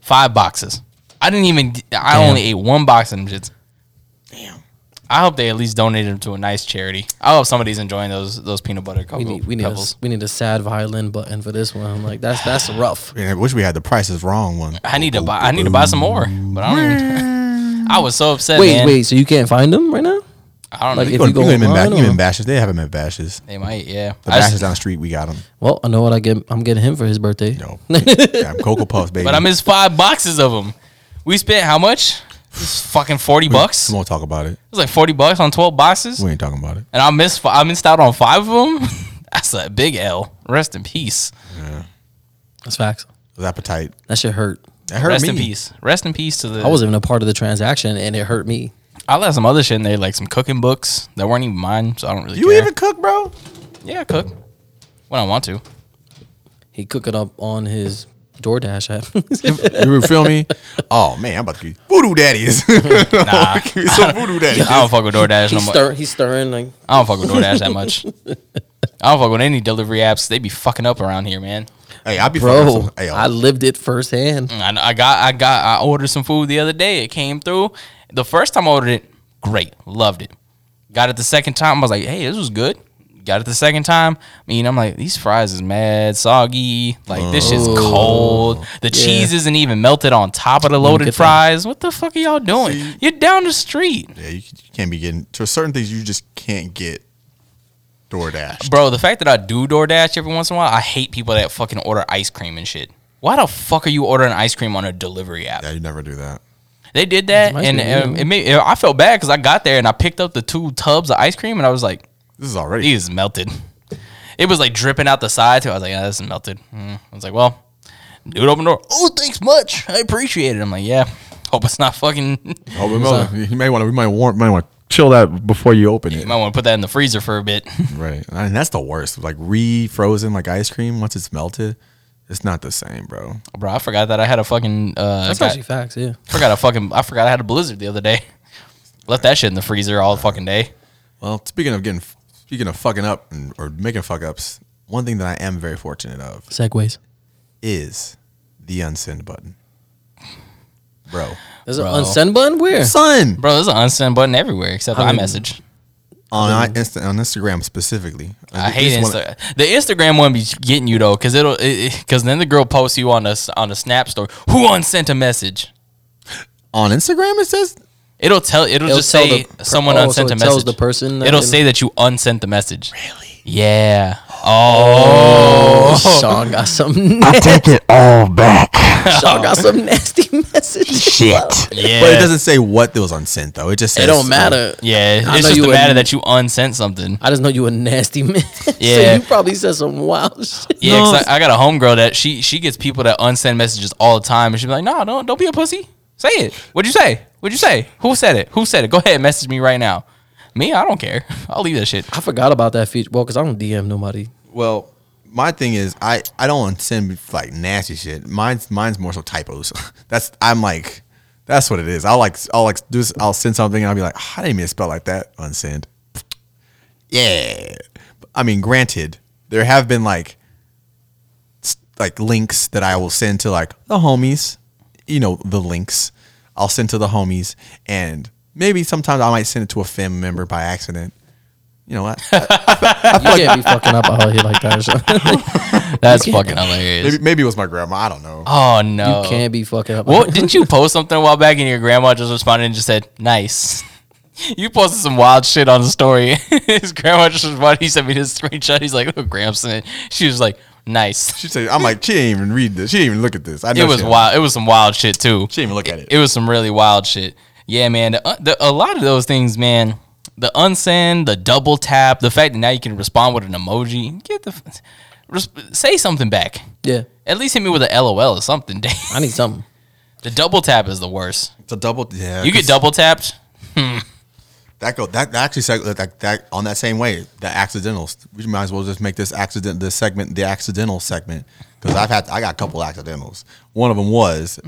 Five boxes. I didn't even. I Damn. only ate one box of them shits. Damn. I hope they at least donated them to a nice charity. I hope somebody's enjoying those those peanut butter cocoa We need we need a, pebbles. we need a sad violin button for this one. I'm like that's that's rough. Man, I wish we had the prices wrong one. I need to buy. I need to buy some more, but I don't. Even, I was so upset. Wait, man. wait. So you can't find them right now? I don't like, know. if You you go go in online ba- you or- in Bashas'. They have them at Bashas'. they might. Yeah. The I just- Bashas' down the street, we got them. Well, I know what I get. I'm getting him for his birthday. No, yeah, Cocoa Puffs, baby. but I missed five boxes of them. We spent how much? It's fucking forty bucks. We It won't talk about it. was like forty bucks on twelve boxes, We ain't talking about it. and I missed. fi- I missed out on five of them. That's a big L. Rest in peace. Yeah. That's facts. It was appetite. That shit hurt. That hurt Rest me. in peace. Rest in peace to the. I wasn't even a part of the transaction, and it hurt me. I left some other shit in there, like some cooking books that weren't even mine, so I don't really You care. even cook, bro? yeah, I cook when I want to. He cook it up on his DoorDash app. You feel me? Oh man, I'm about to be voodoo daddies. Nah, Give me some voodoo daddies. I don't fuck with DoorDash no he's, more. stir, he's stirring like I don't fuck with DoorDash that much. I don't fuck with any delivery apps. They be fucking up around here, man. Hey, I be bro. Hey, I oh. lived it firsthand. Mm, I, I got, I got, I ordered some food the other day. It came through. The first time I ordered it, great, loved it. Got it the second time. I was like, hey, this was good. Got it the second time. I mean, I'm like, these fries is mad soggy. Like this shit's cold. The cheese isn't even melted on top of the loaded get that. fries. What the fuck are y'all doing? See? You're down the street. yeah, you, you can't be getting to certain things. You just can't get DoorDash. Bro, the fact that I do DoorDash every once in a while, I hate people that fucking order ice cream and shit. Why the fuck are you ordering ice cream on a delivery app? Yeah, you never do that. They did that, Ice and cream, um, it made, I felt bad because I got there and I picked up the two tubs of ice cream, and I was like, This is already. "These melted." It was like dripping out the side too. I was like, "Yeah, this is melted." Mm. I was like, "Well, dude, open the door." Oh, thanks much. I appreciate it. I'm like, "Yeah, hope it's not fucking." Oh, we might, you may want to. We might want. Might want to chill that before you open You it. might want to put that in the freezer for a bit. Right, and that's the worst. Like re-frozen like ice cream once it's melted, it's not the same, bro. Bro, I forgot that I had a fucking. Uh, That's got- actually facts. Yeah. forgot I fucking. I forgot I had a blizzard the other day. Left that shit in the freezer all fucking day. Well, speaking of getting, speaking of fucking up and, or making fuck ups, one thing that I am very fortunate of Segways. is the unsend button, bro. There's an unsend button. Where? Son Bro, there's an unsend button everywhere except I mean- iMessage. on I, Insta, on Instagram specifically. I hate is one- Insta. The Instagram one be getting you though, cause it'll, cause then the girl posts you on the s- on the Snap story. Who unsent a message? On Instagram, it says It'll tell. It'll, It'll just tell say the- someone oh, unsent so a it tells message. the person that It'll they- say that you unsent the message. Really? Yeah. Oh. oh. Sean got some. I take it all back. Sean got some nasty messages. Shit. Yeah. But it doesn't say what was unsent though. It just says It don't matter. Yeah. I It's know just you the a- matter that you unsent something. I just know you a nasty man. Yeah. so you probably said some wild shit. Yeah, 'cause I, I got a homegirl that she she gets people that unsend messages all the time, and she'll be like, "No, don't don't be a pussy. Say it. What'd you say? What'd you say? Who said it? Who said it? Go ahead, message me right now. Me, I don't care. I'll leave that shit. I forgot about that feature. Well, because I don't DM nobody. Well, my thing is I I don't send like nasty shit. Mine's mine's more so typos. That's I'm like that's what it is. I'll like I'll like do this, I'll send something and I'll be like "Ah, I didn't mean to spell like that. Unsend. Yeah. I mean, granted, there have been like like links that I will send to like the homies. You know the links. I'll send to the homies, and maybe sometimes I might send it to a family member by accident. You know what? You can't be fucking up out here like that. Sean. That's fucking hilarious. maybe maybe it was my grandma. I don't know. Oh no. You can't be fucking up. What didn't you post something a while back and your grandma just responded and just said, "Nice." You posted some wild shit on the story. His grandma just responded. He sent me this screenshot. He's like, "Oh, Gramson." She was like, "Nice." She said, "I'm like, she didn't even read this. She didn't even look at this. I know It was wild. It was some wild shit too. She didn't even look at it. It was some really wild shit. Yeah, man. The, uh, the, a lot of those things, man. The unsend, the double tap, the fact that now you can respond with an emoji. Get the f- res- say something back. Yeah, At least hit me with a LOL or something. I need something. the double tap is the worst. It's a double. Yeah, You get double tapped. That go that, that actually seg- that, that on that same way the accidentals. We might as well just make this accident this segment the accidental segment because I've had I got a couple accidentals. One of them was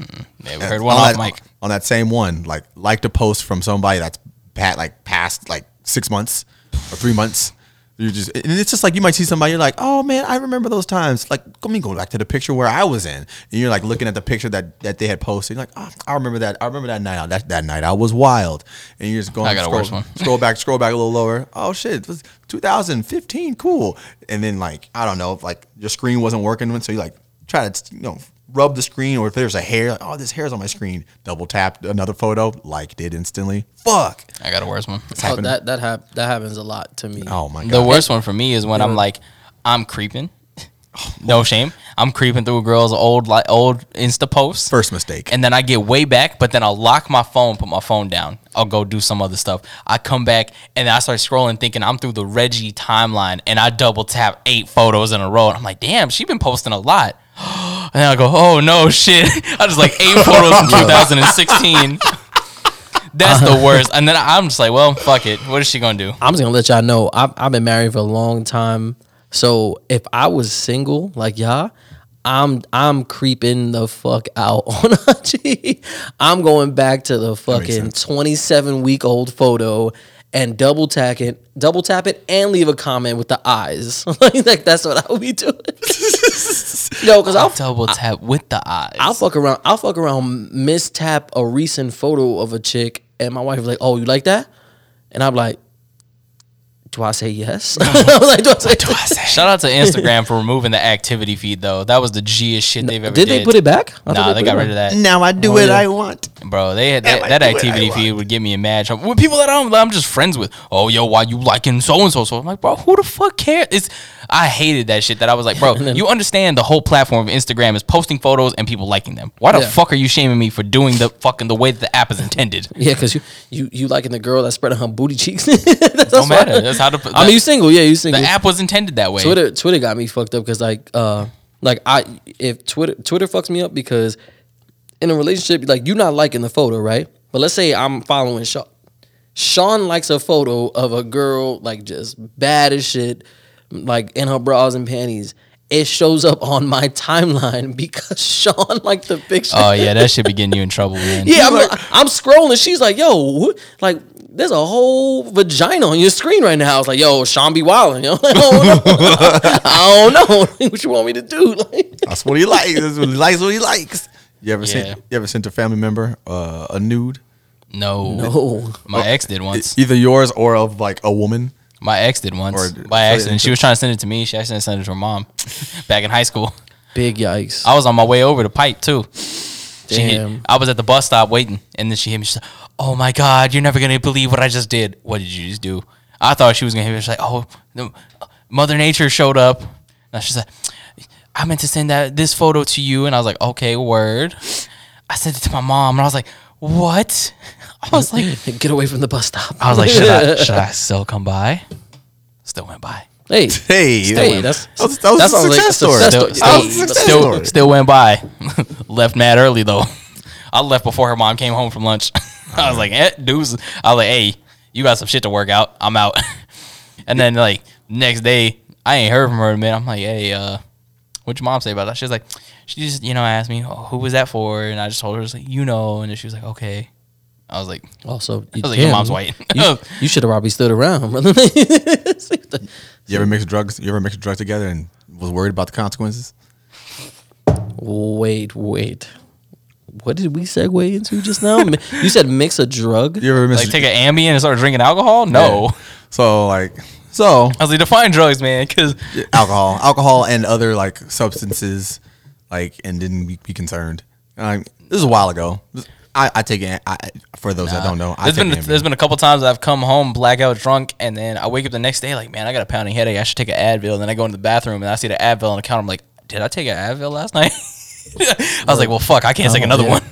Yeah, we heard one on that, mic. on that same one like liked a post from somebody that's pat like past like six months or three months. You just and it's just like you might see somebody you're like oh man I remember those times. Like let me go back to the picture where I was in. And you're like looking at the picture that that they had posted. You're like oh, I remember that I remember that night. That that night I was wild. And you're just going I got a scroll, worse one. scroll back scroll back a little lower. Oh shit it was 2015 cool. And then like I don't know like your screen wasn't working so you like try to you know rub the screen or if there's a hair like, oh this hair's on my screen double tap another photo liked it instantly fuck I got a worse one. Oh, that that hap- that happens a lot to me. oh my god The worst one for me is when I'm like, I'm creeping. No shame. I'm creeping through a girl's old like old Insta posts. first mistake and then I get way back, but then I'll lock my phone, put my phone down. I'll go do some other stuff. I come back and I start scrolling, thinking I'm through the Reggie timeline, and I double tap eight photos in a row. And I'm like, damn, she's been posting a lot. And then I go, oh no, shit. I just like eight photos from 2016. That's the worst. And then I'm just like, well, fuck it. What is she gonna do? I'm just gonna let y'all know I've, I've been married for a long time. So if I was single like y'all, I'm I'm creeping the fuck out on IG. I'm going back to the fucking sense. 27 week old photo and double tap it, double tap it, and leave a comment with the eyes. like that's what I will be doing. no, because I'll Double tap with the eyes. I'll fuck around. I'll fuck around. Mistap a recent photo of a chick, and my wife was like, "Oh, you like that?" And I'm like, "Do I say yes?" I'm like, "Do I say?" Shout out to Instagram for removing the activity feed though. That was the G'est shit they've ever Did Did they put it back? I Nah, they put got rid of that. now I do Oh, what yeah. I want Bro, they had that, that do what activity want. feed would get me a mad. Trouble. With people that I'm, I'm just friends with. Oh, yo, why you liking so and so? So I'm like, bro, who the fuck cares? It's I hated that shit. That I was like, bro, you understand the whole platform of Instagram is posting photos and people liking them. Why the Yeah. fuck are you shaming me for doing the fucking the way that the app is intended? Yeah, because you, you you liking the girl that spread her booty cheeks. That's Don't why- matter. That's how the I mean, you single? Yeah, you single. the app was intended that way. Twitter Twitter got me fucked up because like uh like I if Twitter Twitter fucks me up because in a relationship like you're not liking the photo right but let's say I'm following Sean Sean likes a photo of a girl like just bad as shit like in her bras and panties it shows up on my timeline because Sean liked the picture Oh yeah, that should be getting you in trouble, man. yeah I'm, I'm scrolling she's like yo like there's a whole vagina on your screen right now. I was like, yo, Sean be wilding, yo. I don't know. I don't know what you want me to do. Like, that's what he likes that's what he likes what he likes you ever Yeah. sent you ever sent a family member uh, a nude No, no. My ex did once. either yours or of like a woman My ex did once Or- by accident. She was trying to send it to me. She accidentally sent it to her mom back in high school. Big yikes. I was on my way over to Pipe too. She hit- Damn. I was at the bus stop waiting, and then she hit me. She's like, "Oh my god, you're never gonna believe what I just did. What did you just do?" I thought she was gonna hit me. She's like, "Oh, no, Mother Nature showed up." And she's like, "I meant to send that this photo to you," and I was like, "Okay, word." I sent it to my mom, and I was like, "What?" I was like, Get away from the bus stop. I was like, "Should I? Should I still come by?" Still went by. hey, hey hey, that's that was, that was that a sounds like success story success Still, story. still, Hey, success still, story. still went by. left mad early though. I left before her mom came home from lunch. I was like, eh, dudes. I was like, hey, you got some shit to work out. I'm out. and then like next day, I ain't heard from her in a minute. I'm like, hey, uh, what'd your mom say about that? She was like, she just, you know, asked me, oh, who was that for? And I just told her, it's like, you know. And then she was like, okay. I was like, oh, Also, you, I was like, your mom's white. You, you should have probably stood around, brother. you ever mix drugs you ever mix drugs together and was worried about the consequences wait, wait. What did we segue into just now? You said mix a drug. you ever mix like take an Ambien and start drinking alcohol? No. so like so I was like, define drugs, man, because alcohol, alcohol, and other like substances, like, and didn't be, be concerned. Um, this is a while ago. I, I take it. I, for those that don't know, I there's take been Ambien. there's been a couple times I've come home blackout drunk, and then I wake up the next day like, man, I got a pounding headache. I should take an Advil. And then I go into the bathroom and I see the Advil on the counter. I'm like, did I take an Advil last night? I was like, well, fuck, I can't take Oh, another yeah. one.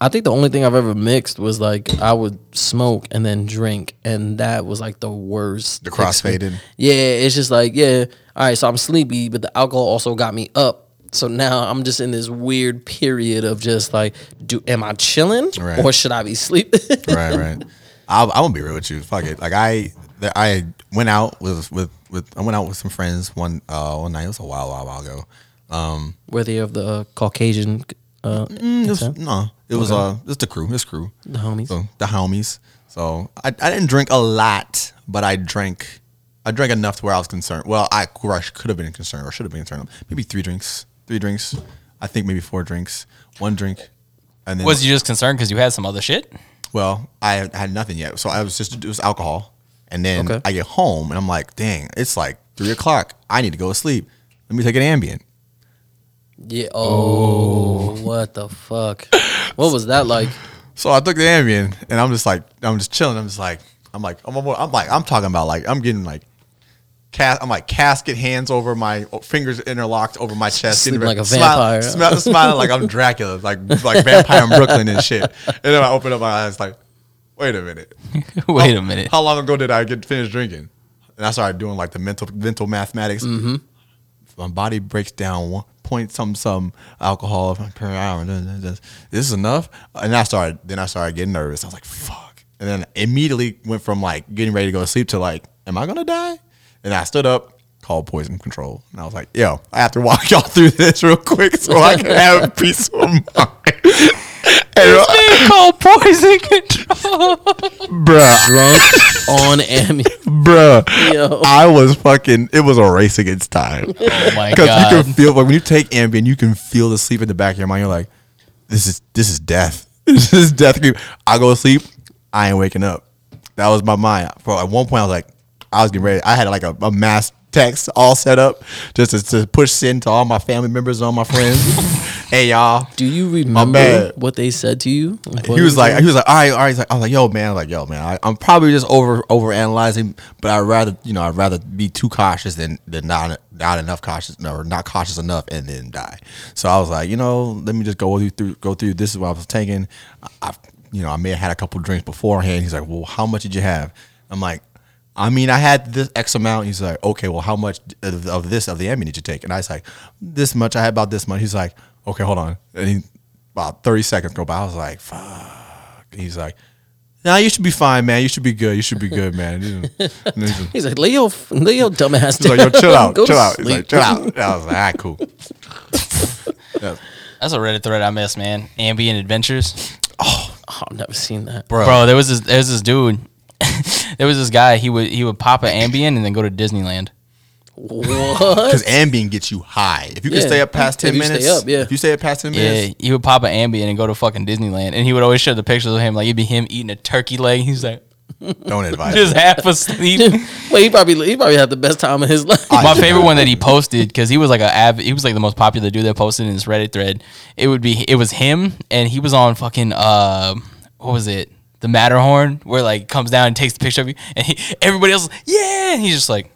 I think the only thing I've ever mixed was like I would smoke and then drink, and that was like the worst. The crossfaded. Yeah, it's just like yeah. All right, so I'm sleepy, but the alcohol also got me up. So now I'm just in this weird period of just like, do am I chilling Right. or should I be sleeping? right, right. I'll, I'm gonna be real with you. Fuck it. Like I, I went out with with with I went out with some friends one uh one night. It was a while, while, while ago. Um, Were they of the uh, Caucasian uh, was, descent? no, it was uh, it's the crew, it's crew, the homies? so the homies. So I, I didn't drink a lot, but I drank, I drank enough to where I was concerned. Well, I, where I could have been concerned or should have been concerned. Maybe three drinks, three drinks. I think maybe four drinks, one drink, and then Was you just concerned because you had some other shit? Well, I had nothing yet, so I was just it was alcohol, and then Okay. I get home and I'm like, dang, it's like three o'clock. I need to go to sleep. Let me take an Ambien. Yeah. Oh, what the fuck? What was that like? So I took the Ambien, and I'm just like, I'm just chilling. I'm just like, I'm like, I'm, I'm like, I'm talking about like, I'm getting like, cast, I'm like casket hands over my fingers interlocked over my chest, getting like a smile- vampire. smile- smiling like I'm Dracula, like like vampire in Brooklyn and shit. And then I open up my eyes, like, wait a minute. Wait How- a minute. How long ago did I get finished drinking? And I started doing like the mental mental mathematics. Mm-hmm. My body breaks down one point some some alcohol per hour. This is enough. And I started then I started getting nervous. I was like, fuck. And then immediately went from like getting ready to go to sleep to like, am I gonna die? And I stood up, called poison control, and I was like, yo, I have to walk y'all through this real quick so I can have peace of mind. And, called poison control. bruh, Drunk on Amy. bruh. Yo. I was fucking. It was a race against time. Oh my Because you god. can feel like when you take Ambien, you can feel the sleep in the back of your mind. You're like, this is this is death. This is death. I go to sleep, I ain't waking up. That was my mind. For at one point, I was like, I was getting ready. I had like a, a mass text all set up just to, to push send to all my family members and all my friends. hey y'all. Do you remember what they said to you? He was like, he was like, all right, all right. He's like, I was like, yo, man, I was like, yo, man, I, I'm probably just over over analyzing, but I'd rather, you know, I'd rather be too cautious than than not not enough cautious or not cautious enough and then die. So I was like, you know, let me just go through go through. This is what I was taking. I, I you know, I may have had a couple drinks beforehand. He's like, well, how much did you have? I'm like. I mean, I had this X amount. He's like, okay, well, how much of, of this of the Ambien did you to take? And I was like, this much. I had about this much. He's like, okay, hold on. And he about thirty seconds go by. I was like, fuck. He's like, nah, you should be fine, man. You should be good. You should be good, man. He's like, He's like, Leo, Leo, dumbass. he's like, yo, chill out, Go chill out. He's like, chill out. And I was like, all right, cool. Yeah. That's a Reddit thread I missed, man. Ambien Adventures. Oh, I've never seen that. Bro, there was this there was this dude. there was this guy, he would he would pop an Ambien and then go to Disneyland. What? Because Ambien gets you high. If you can stay up past If ten you stay minutes, up, yeah. If you stay up past ten Yeah, minutes, he would pop an Ambien and go to fucking Disneyland. And he would always show the pictures of him, like it'd be him eating a turkey leg. He's like don't advise. just it. half asleep. Well, he probably he probably had the best time of his life. My favorite one that he posted because he was like a av- he was like the most popular dude that posted in this Reddit thread. It would be it was him and he was on fucking uh what was it the Matterhorn where like comes down and takes the picture of you and he, everybody else yeah and he's just like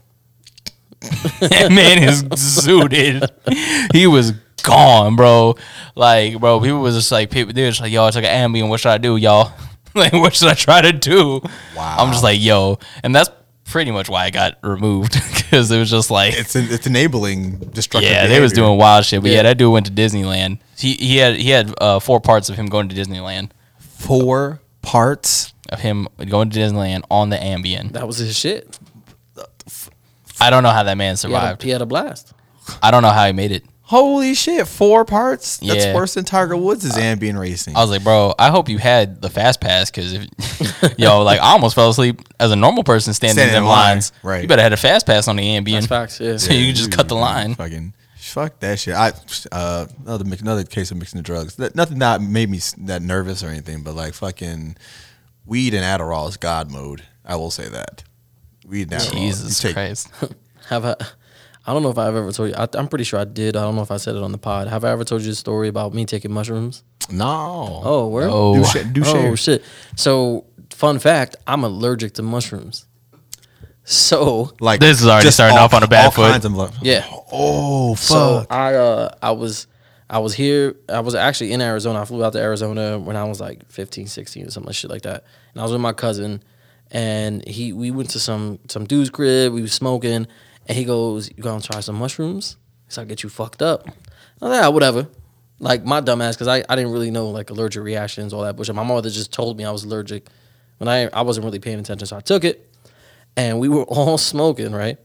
that man is zooted. He was gone, bro. Like bro, people was just like people they were just like yo I took an Ambien. What should I do, y'all? like what should I try to do? Wow. I'm just like yo, and that's pretty much why I got removed because it was just like It's it's enabling destruction. yeah, they was doing wild shit. But yeah, Yeah. that dude went to Disneyland. He he had he had uh, four parts of him going to Disneyland. four parts. Of him going to Disneyland on the Ambien. That was his shit. I don't know how that man He had, a, survived. he had a blast. I don't know how he made it. Holy shit, four parts. That's Yeah. worse than Tiger Woods' Ambien racing. I was like, bro, I hope you had the fast pass because if yo, like I almost fell asleep as a normal person standing, Standing in them line, lines. right. You better had a fast pass on the Ambien. That's facts. Yeah. So you can just cut the line. Fucking fuck that shit. I uh another another case of mixing the drugs. That, nothing that made me that nervous or anything, but like fucking weed and Adderall is god mode. I will say that. Weed and Adderall. Jesus take, Christ. Have I? I don't know if I've ever told you. I, I'm pretty sure I did. I don't know if I said it on the pod. Have I ever told you the story about me taking mushrooms? No. Oh, where? Oh. Do shit. Do oh share. shit. So, fun fact: I'm allergic to mushrooms. So Like This is already starting all- off on a bad all foot. kinds of lo- yeah. Oh fuck. So. I uh I was I was here I was actually in Arizona. I flew out to Arizona when I was like 15, 16 or something like shit like that. And I was with my cousin and he we went to some some dude's crib, we was smoking, and he goes, You gonna try some mushrooms? So I get you fucked up. I was like, yeah, whatever. Like my dumb ass, because I, I didn't really know like allergic reactions, all that bullshit. My mother just told me I was allergic when I I wasn't really paying attention, so I took it, and we were all smoking right,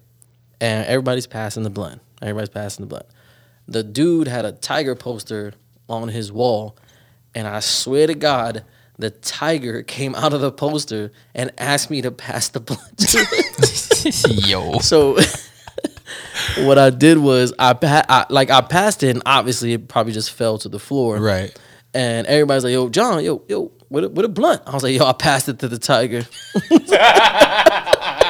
and everybody's passing the blunt. Everybody's passing the blunt. The dude had a tiger poster on his wall, and I swear to God. The tiger came out of the poster and asked me to pass the blunt. Yo. So what I did was I, pa- I like I passed it and obviously it probably just fell to the floor. Right. And everybody's like, "Yo, John, yo, yo, what a, what a blunt." I was like, "Yo, I passed it to the tiger."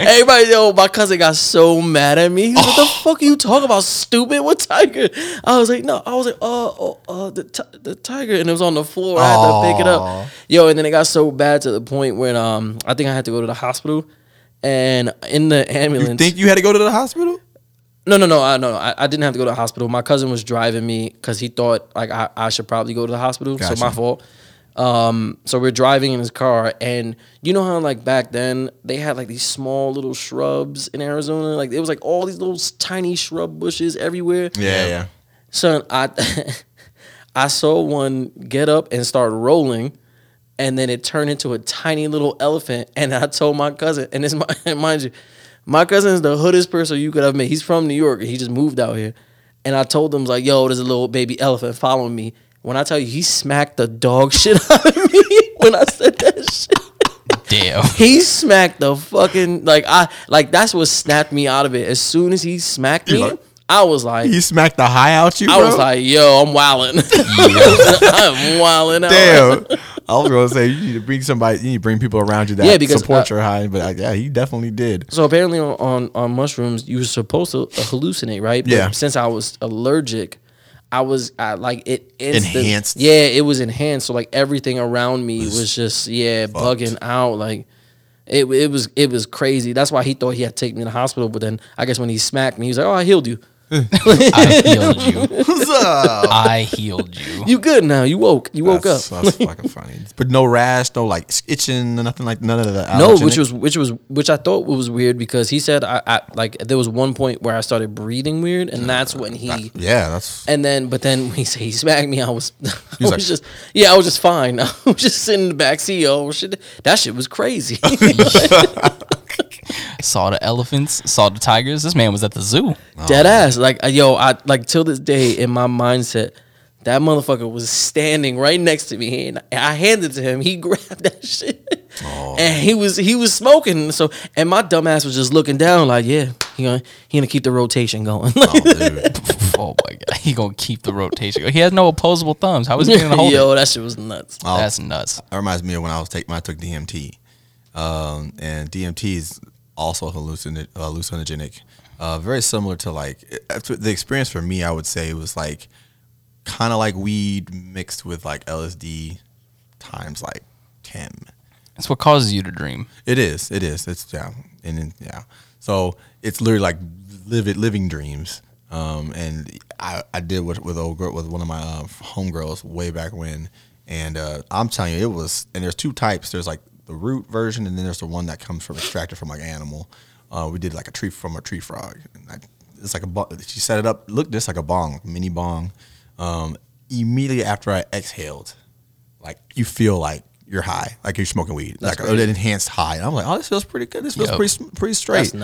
Everybody, yo, my cousin got so mad at me. He was like, "What the fuck are you talking about, stupid? What tiger?" I was like, "No," I was like, "Uh, oh, uh, the ti- the tiger," and it was on the floor. I had to pick it up. Yo, and then it got so bad to the point when um, I think I had to go to the hospital, and in the ambulance, You think you had to go to the hospital? No, no, no, I no, I, I didn't have to go to the hospital. My cousin was driving me because he thought like I, I should probably go to the hospital. So my fault. Um, so we're driving in his car, and you know how like back then they had like these small little shrubs in Arizona. Like it was like all these little tiny shrub bushes everywhere. Yeah, yeah. Son, I I saw one get up and start rolling, and then it turned into a tiny little elephant. And I told my cousin, and this mind you, my cousin is the hoodest person you could have met. He's from New York, and he just moved out here. And I told him like, "Yo, there's a little baby elephant following me." When I tell you, he smacked the dog shit out of me when I said that shit. Damn. He smacked the fucking like I like that's what snapped me out of it. As soon as he smacked me, like- I was like, you smacked the high out you, I bro? was like, yo, I'm wilding. I'm wilding out. Damn. I was gonna say you need to bring somebody. You need to bring people around you that Yeah, because, support uh, your high. But uh, yeah, he definitely did. So apparently on, on, on mushrooms, you were supposed to hallucinate, right? But Yeah. Since I was allergic, I was I, like it instant- Enhanced. Yeah, it was enhanced. So like everything around me was, just yeah bugging out. Like it it was it was crazy. That's why he thought he had to take me to the hospital. But then I guess when he smacked me, he was like, "Oh, I healed you. I healed you. What's up? I healed you. You good now. You woke. You woke that's, up." That's fucking funny. But no rash, no like itching, nothing like none of that. No, which was which was which I thought was weird because he said I, I like there was one point where I started breathing weird, and that's when he. yeah, that's And then, but then when he said he smacked me, I was, I was, like- just, yeah, I was just fine. I was just sitting in the back seat. Oh shit, that shit was crazy. Saw the elephants, saw the tigers. This man was at the zoo. Dead ass. Like uh, yo, I like till this day in my mindset, that motherfucker was standing right next to me, and I handed it to him. He grabbed that shit, and he was he was smoking. So, and my dumb ass was just looking down, like, yeah, he gonna he gonna keep the rotation going. oh, dude. Oh my god, he gonna keep the rotation. Going. He has no opposable thumbs. How is he gonna hold yo, it? that shit was nuts. Oh, That's nuts. That reminds me of when I was taking I took DMT, um, and DMT is also hallucin- uh, hallucinogenic. Uh, very similar to like the experience for me. I would say was like kind of like weed mixed with like LSD times like ten. That's what causes you to dream. It is. It is. It's yeah, and then, yeah. So it's literally like livid living dreams. Um, and I, I did with with old girl with one of my uh, homegirls way back when, and uh, I'm telling you, it was. And there's two types. There's like the root version, and then there's the one that comes from extracted from like animal. Uh, we did like a tree from a tree frog. And I, it's like a she set it up, looked just like a bong, mini bong. Um, immediately after I exhaled, like you feel like you're high, like you're smoking weed, like crazy. an enhanced high. And I'm like, oh, this feels pretty good. This feels Yo. pretty pretty straight.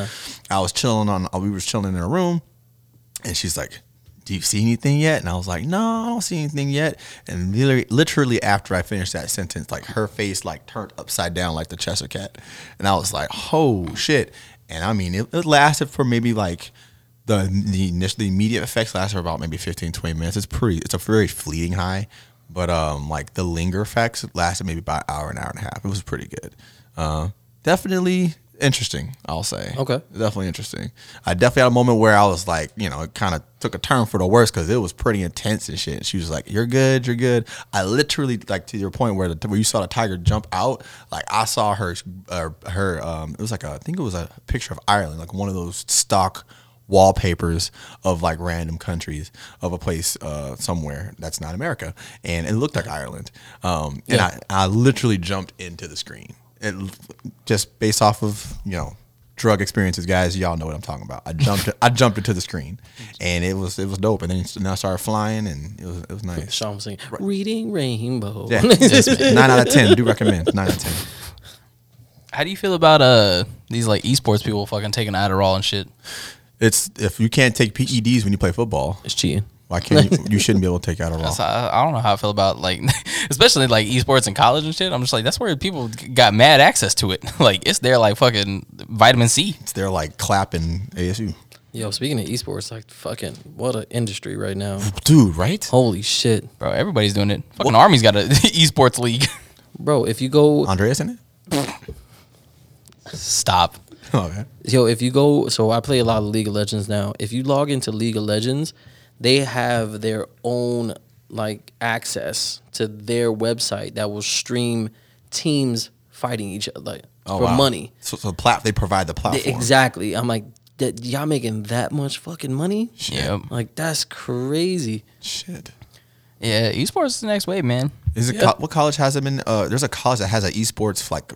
I was chilling on. We were chilling in a room, and she's like, "Do you see anything yet?" And I was like, "No, I don't see anything yet." And literally, literally after I finished that sentence, like her face like turned upside down like the Cheshire cat, and I was like, "Oh shit!" And I mean, it, it lasted for maybe like the the initial the immediate effects lasted for about maybe 15, 20 minutes. It's pretty. It's a very fleeting high, but um, like the linger effects lasted maybe about an hour, an hour and a half. It was pretty good. Uh, definitely interesting. I'll say. Okay. Definitely interesting. I definitely had a moment where I was like, you know, it kind of took a turn for the worse because it was pretty intense and shit. She was like, "You're good, you're good." I literally, like to your point where the, where you saw the tiger jump out, like I saw her, uh, her. Um, it was like a, I think it was a picture of Ireland, like one of those stock wallpapers of like random countries of a place uh, somewhere that's not America, and it looked like Ireland. Um, and I, I literally jumped into the screen, it, just based off of you know drug experiences, guys, y'all know what I'm talking about. I jumped I jumped into the screen, and it was it was dope. And then then I started flying, and it was it was nice. Sean was saying, "Reading Rainbow." Yeah, nine out of ten. Do recommend nine out of ten. How do you feel about uh these like esports people fucking taking Adderall and shit? It's if you can't take PEDs when you play football, it's cheating. Why can't you? You shouldn't be able to take That's Adderall. how, I don't know how I feel about like, especially like esports in college and shit. I'm just like, that's where people got mad access to it. like it's their like fucking vitamin C. It's their like clapping ASU, Yo, speaking of esports, like fucking what an industry right now. dude. Right? Holy shit, Bro, everybody's doing it. Fucking Army's got a esports league. bro! If you go, Andreas in it? Stop. Oh, okay. yo, if you go, so I play a lot of League of Legends now. If you log into League of Legends, they have their own like access to their website that will stream teams fighting each other like, Oh, for wow. money. So, so the plat they provide the platform. Exactly. I'm like, that y'all making that much fucking money? Yep. Like that's crazy. Shit. Yeah, esports is the next wave, man. Is it Yeah. co- what college has them in? Uh, there's a college that has an esports like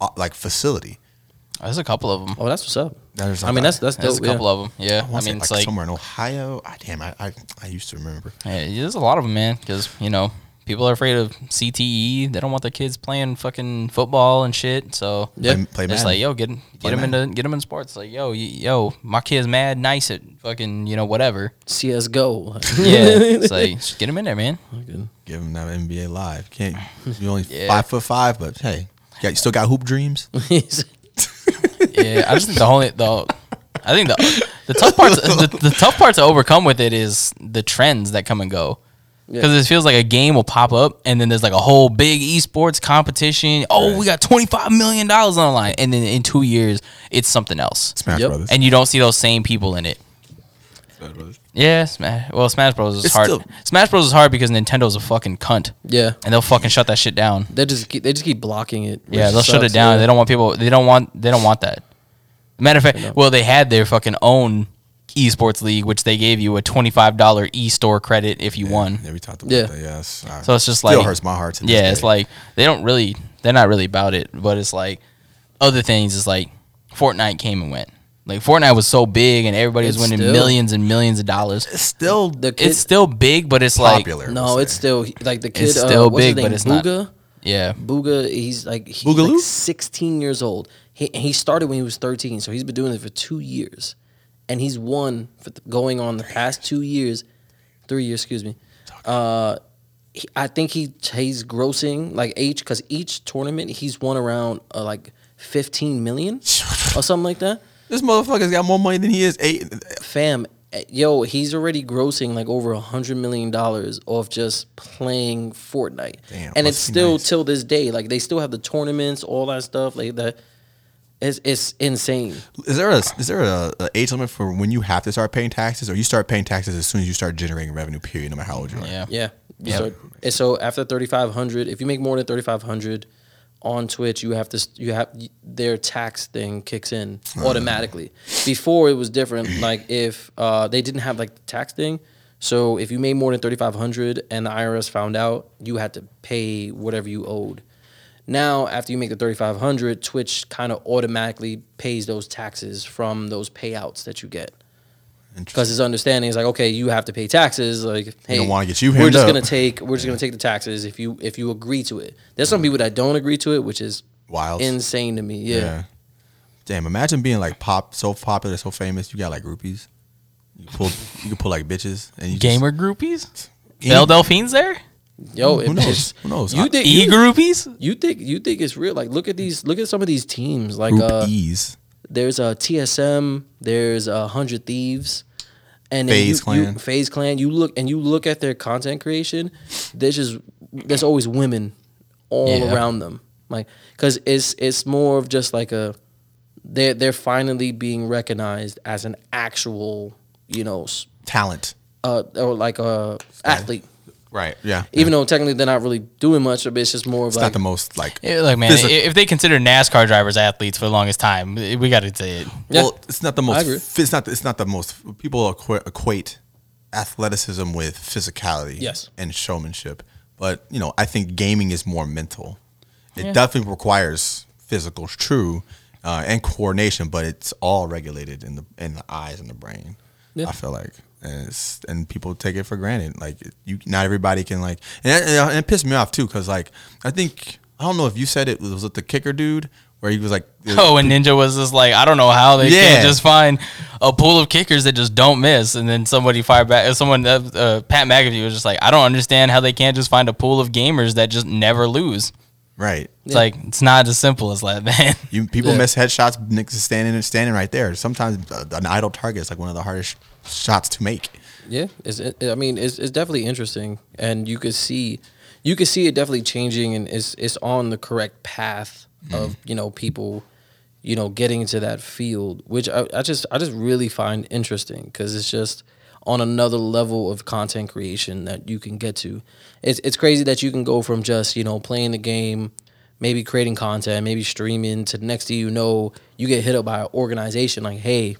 uh, like facility. There's a couple of them. Oh, that's what's up. There's I mean, that's that's There's dope. a couple yeah. of them. Yeah, I, I, mean, it's like somewhere in Ohio. Ah, damn, I, I I used to remember. yeah, there's a lot of them, man. Because you know people are afraid of CTE. They don't want their kids playing fucking football and shit. So Yeah. Play, play It's like, yo, get get them into get them in sports. Like, yo, yo, my kid's mad nice at fucking you know whatever. CS:GO. Yeah, it's like just get them in there, man. Give them that NBA live. Can't you only Yeah. five foot five, but hey, yeah, you still got hoop dreams. Yeah, I just think the only the I think the the tough part the, the tough part to overcome with it is the trends that come and go. Because it feels like a game will pop up and then there's like a whole big esports competition. Oh, we got twenty five million dollars on the line, and then in two years it's something else, Smash Yep. Brothers. and you don't see those same people in it. Smash Brothers. Yeah, Smash. Well, Smash Bros is It's hard. still- Smash Bros is hard because Nintendo's a fucking cunt, yeah. and they'll fucking shut that shit down. They just keep, they just keep blocking it. which Yeah, they'll shut it sucks, down. yeah. They don't want people. They don't want. They don't want that. Matter of fact, well, they had their fucking own esports league, which they gave you a twenty five dollar e store credit if you won. Yeah, we talked about Yeah. that. Yes. Uh, So it's just still like hurts my heart. To this Yeah, it's day. like they don't really. They're not really about it, but it's like other things. Is like Fortnite came and went. Like Fortnite was so big and everybody was It's winning still- millions and millions of dollars. it's still The kid, It's still big, but it's like popular. no, we'll it's say. still like the kid. It's uh, still what's his big, but name? it's not- Bugha. yeah. Bugha, he's like he's Boogaloo? like 16 years old. He he started when he was 13, so he's been doing it for two years, and he's won for the, going on the past two years, three years, excuse me. Uh, he, I think he he's grossing like each because each tournament he's won around uh, like 15 million or something like that. This motherfucker's got more money than he is. Eight. Fam, yo, he's already grossing like over a hundred million dollars off just playing Fortnite, Damn, and it's still nice. till this day. Like they still have the tournaments, all that stuff. Like that, it's it's insane. Is there a is there a, a age limit for when you have to start paying taxes, or you start paying taxes as soon as you start generating revenue? Period, no matter how old you are. Yeah. Yeah, you Yep. start- and so after thirty five hundred, if you make more than thirty five hundred on Twitch, you have to you have their tax thing kicks in automatically. Before it was different. Like if uh, they didn't have like the tax thing, so if you made more than thirty five hundred and the IRS found out, you had to pay whatever you owed. Now, after you make the thirty five hundred, Twitch kind of automatically pays those taxes from those payouts that you get because his understanding is like, okay, you have to pay taxes. Like, hey, don't wanna get you We're just up. gonna take, we're just gonna take the taxes if you if you agree to it. There's some people that don't agree to it, which is Wild. insane to me. Yeah, Damn, imagine being like pop so popular, so famous. You got like groupies. You pull, you can pull like bitches and you just- Gamer groupies. Any- Belle Delphine's there. yo, Who it- knows? it's- Who knows? You think E groupies. you think you think it's real? Like, look at these, look at some of these teams. Like, group uh, E's. There's a TSM, there's a hundred thieves, and FaZe you, Clan. You, FaZe Clan. You look and you look at their content creation. There's just there's always women all Yeah. around them, like because it's it's more of just like a they're they're finally being recognized as an actual you know Talent. uh or like a athlete. Right. Yeah. Even though technically they're not really doing much, but it's just more of it's like not the most like. Yeah, Look, man, Physical- if they consider NASCAR drivers athletes for the longest time, we got to say it. Yeah. Well, it's not the I most. agree. It's not. It's not the most. People equate athleticism with physicality. Yes. And showmanship, but you know, I think gaming is more mental. It definitely requires physical. True. uh, and coordination, but it's all regulated in the in the eyes and the brain. Yeah. I feel like, and and people take it for granted. Like you, not everybody can like, and it, and it pissed me off too because like I think I don't know if you said it was with the kicker dude where he was like, Oh, and Ninja was just like, I don't know how they Yeah. can't just find a pool of kickers that just don't miss, and then somebody fired back. Someone, uh, uh, Pat McAfee was just like, I don't understand how they can't just find a pool of gamers that just never lose. right. It's like it's not as simple as that, man. You people Yeah. miss headshots. Nick's is standing standing right there. Sometimes uh, an idle target is like one of the hardest shots to make. Yeah, it's, it, I mean, it's, it's definitely interesting, and you could see, you could see it definitely changing, and it's it's on the correct path mm-hmm. of you know people, you know, getting into that field, which I, I just I just really find interesting because it's just on another level of content creation that you can get to. It's it's crazy that you can go from just you know playing the game, maybe creating content, maybe streaming, to the next thing you know, you get hit up by an organization like, hey.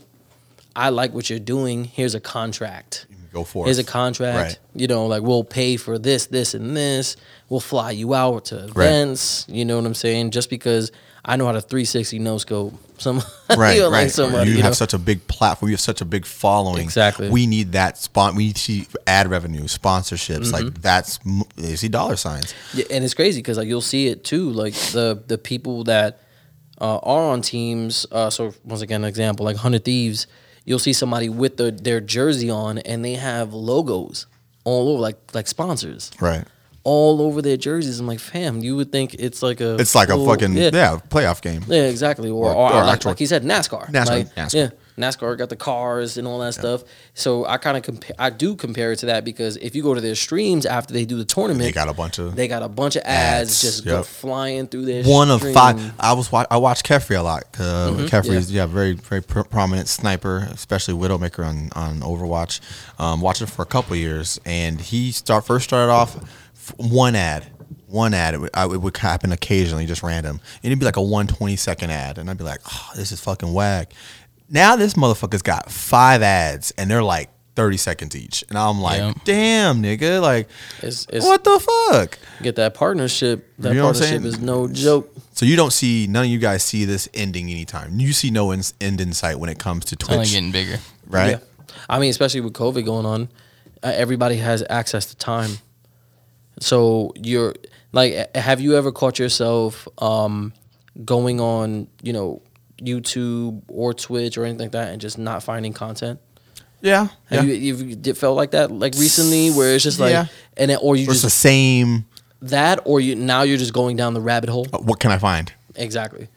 I like what you're doing. Here's a contract. Go for it. Here's a contract. Right. You know, like we'll pay for this, this, and this. We'll fly you out to Right. events. You know what I'm saying? Just because I know how to 360 no scope. Some Right, you know, like right. somebody, you you have know? such a big platform. You have such a big following. Exactly. We need that spot. We need to see ad revenue, sponsorships. Like Mm-hmm. that's you see dollar signs. Yeah, and it's crazy because like you'll see it too. Like the the people that uh, are on teams. Uh, so once again, an example like Hundred Thieves, you'll see somebody with the, their jersey on and they have logos all over, like like sponsors. Right. all over their jerseys. I'm like, fam, you would think it's like a It's like a fucking yeah. yeah, playoff game. yeah, exactly. Or, Or- or, or like, actual- like he said, NASCAR. NASCAR, Like, NASCAR. Yeah, NASCAR got the cars and all that stuff. So I kind of compare. I do compare it to that because if you go to their streams after they do the tournament, They got a bunch of they got a bunch of ads, Ads, just yep. flying through their one of five. I was wa- I watched Kephrii a lot. Uh, Mm-hmm. Kephrii is yeah very very pr- prominent sniper, especially Widowmaker on on Overwatch. Um, watched it for a couple years, and he start first started off one ad. One ad, it would, it would happen occasionally, just random. And it'd be like a 120 second ad. And I'd be like, oh, this is fucking whack. Now this motherfucker's got five ads and they're like 30 seconds each. And I'm like, Yeah. damn, nigga. Like, It's- it's- what the fuck? Get that partnership. That You know partnership is no joke. So you don't see none of you guys see this ending anytime. You see no in, end in sight when it comes to It's only Twitch, getting bigger. right? Yeah. I mean, especially with COVID going on, uh, everybody has access to time. So you're like, have you ever caught yourself um, going on, you know, YouTube or Twitch or anything like that, and just not finding content? Yeah, yeah. You you've d- felt like that like recently, where it's just like, Yeah. and then, or you Or it's the just same. that, or you now you're just going down the rabbit hole. uh, What can I find? Exactly.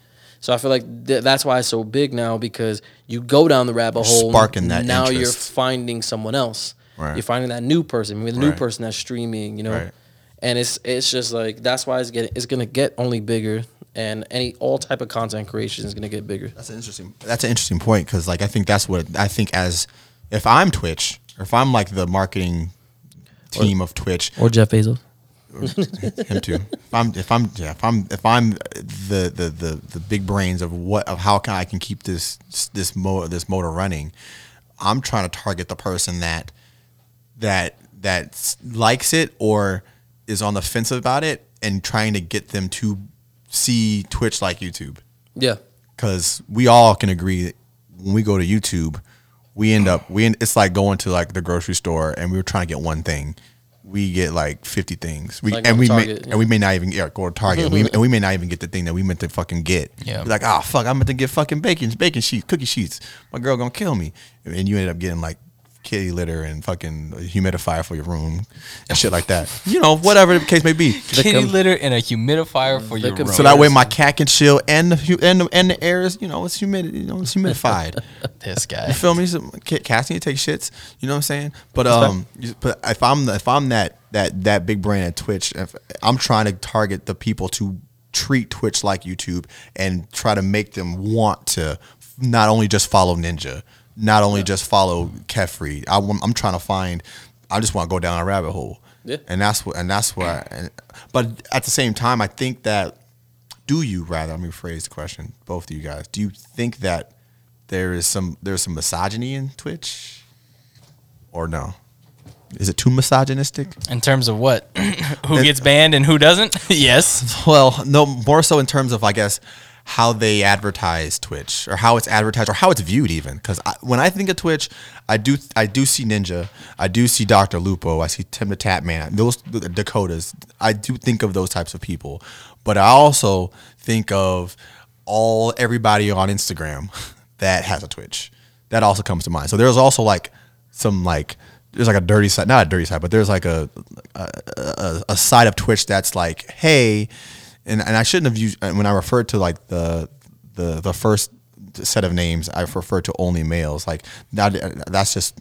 So I feel like th- that's why it's so big now because you go down the rabbit hole. sparking that Now you're interest. finding someone else. Right. You're finding that new person, maybe the new Right. person that's streaming. You know, Right. and it's it's just like that's why it's getting it's gonna get only bigger, and any all type of content creation is gonna get bigger. That's an interesting. That's an interesting point because, like, I think that's what I think as if I'm Twitch or if I'm like the marketing team of Twitch, Or Jeff Bezos. him too. If I'm if I'm yeah, if I'm if I'm the the the, the big brains of what of how can I can keep this this motor this motor running, I'm trying to target the person that that that likes it or is on the fence about it and trying to get them to see Twitch like YouTube Yeah. because we all can agree that when we go to YouTube, we end up we end, it's like going to like the grocery store and we were trying to get one thing. We get like fifty things. We Like and on we Target, may yeah. and we may not even yeah, go to Target. we, and we may not even get the thing that we meant to fucking get. Yeah. Be like, oh fuck, I'm meant to get fucking bacon, bacon sheets, cookie sheets. My girl gonna kill me. And you end up getting like kitty litter and fucking humidifier for your room and shit like that. You know, whatever the case may be. Kitty com- litter and a humidifier for your room. So that way my cat can chill and the and the, and the air is you know it's humid you know it's humidified. this guy. You feel me? So, ca- cats need to take shits. You know what I'm saying? But um, but if I'm if I'm that that that big brand at Twitch, if I'm trying to target the people to treat Twitch like YouTube and try to make them want to not only just follow Ninja, not only just follow Kephrii. I, am trying to find. I just want to go down a rabbit hole. Yeah. And that's what and that's where. And, but at the same time, I think that do you rather let me rephrase the question both of you guys do you think that there is some there's some misogyny in twitch or no is it too misogynistic In terms of what? who gets banned and who doesn't? yes. well no more so in terms of i guess how they advertise Twitch or how it's advertised or how it's viewed even. Because when I think of Twitch, I do I do see Ninja, I do see Doctor Lupo, I see TimTheTatman, those Dakotas. I do think of those types of people, but I also think of all everybody on Instagram that has a Twitch. That also comes to mind. So there's also like some like there's like a dirty side, not a dirty side, but there's like a a, a, a side of Twitch that's like, hey, and, and I shouldn't have used when I referred to like the the the first set of names, I referred to only males. Like that, that's just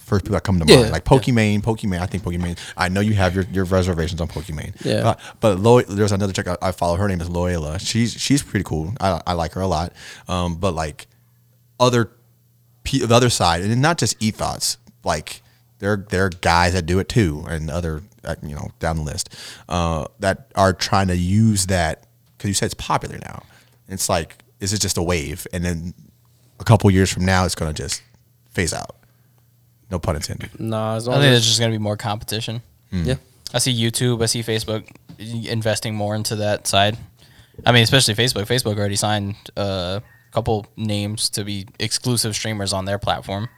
first people that come to Yeah, mind. Like Pokimane, Pokimane. I think Pokimane. I know you have your, your reservations on Pokimane. Yeah. But, but Lo- there's another chick I, I follow. Her name is Loyola. She's she's pretty cool. I, I like her a lot. Um, but like other the other side, and not just ethos. Like there there are guys that do it too, and other Uh, you know down the list uh, that are trying to use that because you said it's popular now. It's like is it just a wave, and then a couple years from now, it's gonna just phase out. No pun intended. Nah, as I think there's just gonna be more competition. Hmm. yeah. I see YouTube, I see Facebook investing more into that side. I mean, especially Facebook. Facebook already signed uh, a couple names to be exclusive streamers on their platform.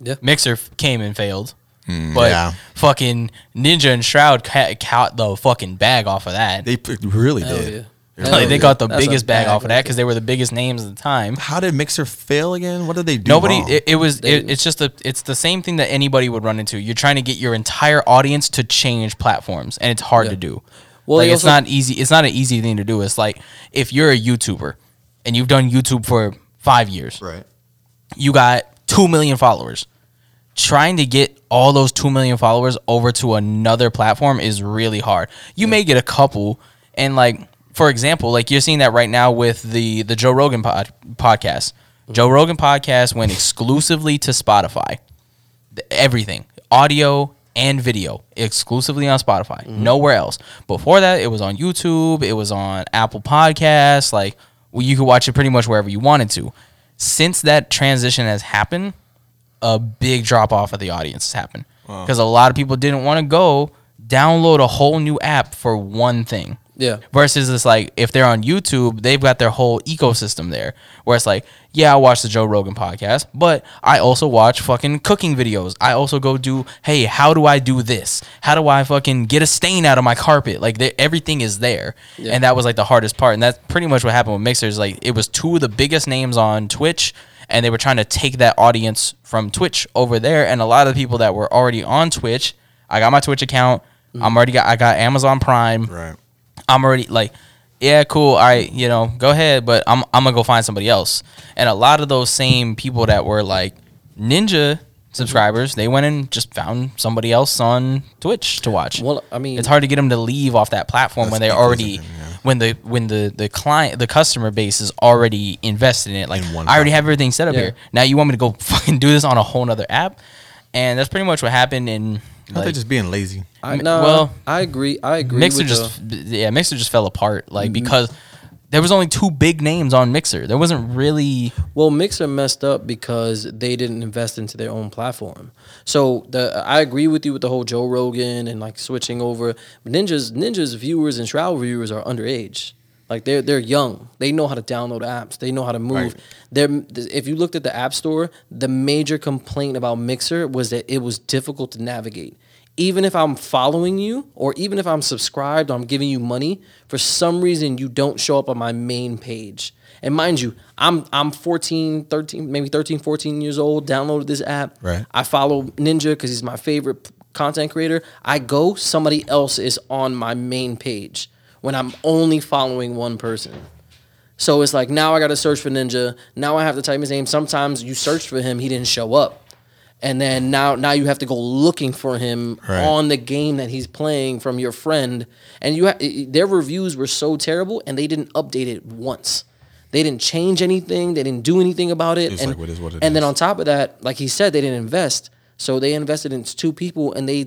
Yeah. Mixer came and failed, but Hmm, yeah. fucking Ninja and Shroud ca- caught the fucking bag off of that. They p- really Hell did. yeah. They like really they did. got the That's biggest bag bag off of that because they were the biggest names at the time. How did Mixer fail again? What did they do? Nobody. wrong? It, it was. It, it's just a. It's the same thing that anybody would run into. You're trying to get your entire audience to change platforms, and it's hard Yeah. to do. Well, like it's also- not easy. It's not an easy thing to do. It's like if you're a YouTuber and you've done YouTube for five years, right. you got two million followers. Trying to get all those two million followers over to another platform is really hard. You may get a couple, and like for example, like you're seeing that right now with the the Joe Rogan pod, podcast. Mm-hmm. Joe Rogan podcast went exclusively to Spotify. Everything, audio and video, exclusively on Spotify. Mm-hmm. Nowhere else. Before that, it was on YouTube. It was on Apple Podcasts. Like you could watch it pretty much wherever you wanted to. Since that transition has happened, a big drop off of the audience happened because a lot of people didn't want to go download a whole new app for one thing. Yeah. Versus it's like if they're on YouTube, they've got their whole ecosystem there. Where it's like, yeah, I watch the Joe Rogan podcast, but I also watch fucking cooking videos. I also go do, hey, how do I do this? How do I fucking get a stain out of my carpet? Like everything is there, Yeah. and that was like the hardest part. And that's pretty much what happened with Mixers. Like it was two of the biggest names on Twitch, and they were trying to take that audience from Twitch over there. And a lot of the people that were already on Twitch, I got my Twitch account. I'm already got I got Amazon Prime. Right. I'm already like, yeah, cool. All right, you know, go ahead, but I'm I'm gonna go find somebody else. And a lot of those same people that were like Ninja subscribers, they went and just found somebody else on Twitch to watch. Well, I mean, it's hard to get them to leave off that platform when they're already ecosystem, yeah. When the when the the client the customer base is already invested in it. Like In one I already have everything set up Yeah. here. Now you want me to go fucking do this on a whole nother app? And that's pretty much what happened in I think like, just being lazy. I, M- no, well, I agree. I agree. Mixer with just the- yeah, Mixer just fell apart like mm-hmm. because there was only two big names on Mixer. There wasn't really Well, Mixer messed up because they didn't invest into their own platform. So the I agree with you with the whole Joe Rogan and like switching over. Ninjas Ninjas viewers and Shroud viewers are underage. Like they're they're young. They know how to download apps. They know how to move. Right. They're if you looked at the App Store, the major complaint about Mixer was that it was difficult to navigate. Even if I'm following you or even if I'm subscribed or I'm giving you money, for some reason you don't show up on my main page. And mind you, I'm I'm 14, 13, maybe 13, 14 years old, downloaded this app. Right. I follow Ninja because he's my favorite content creator. I go, somebody else is on my main page when I'm only following one person. So it's like now I got to search for Ninja. Now I have to type his name. Sometimes you search for him, he didn't show up, and then now now you have to go looking for him Right. on the game that he's playing from your friend. And you ha- their reviews were so terrible, and they didn't update it once. They didn't change anything. They didn't do anything about it. It's and like, what is what it and then on top of that, like he said, they didn't invest. So they invested in two people, and they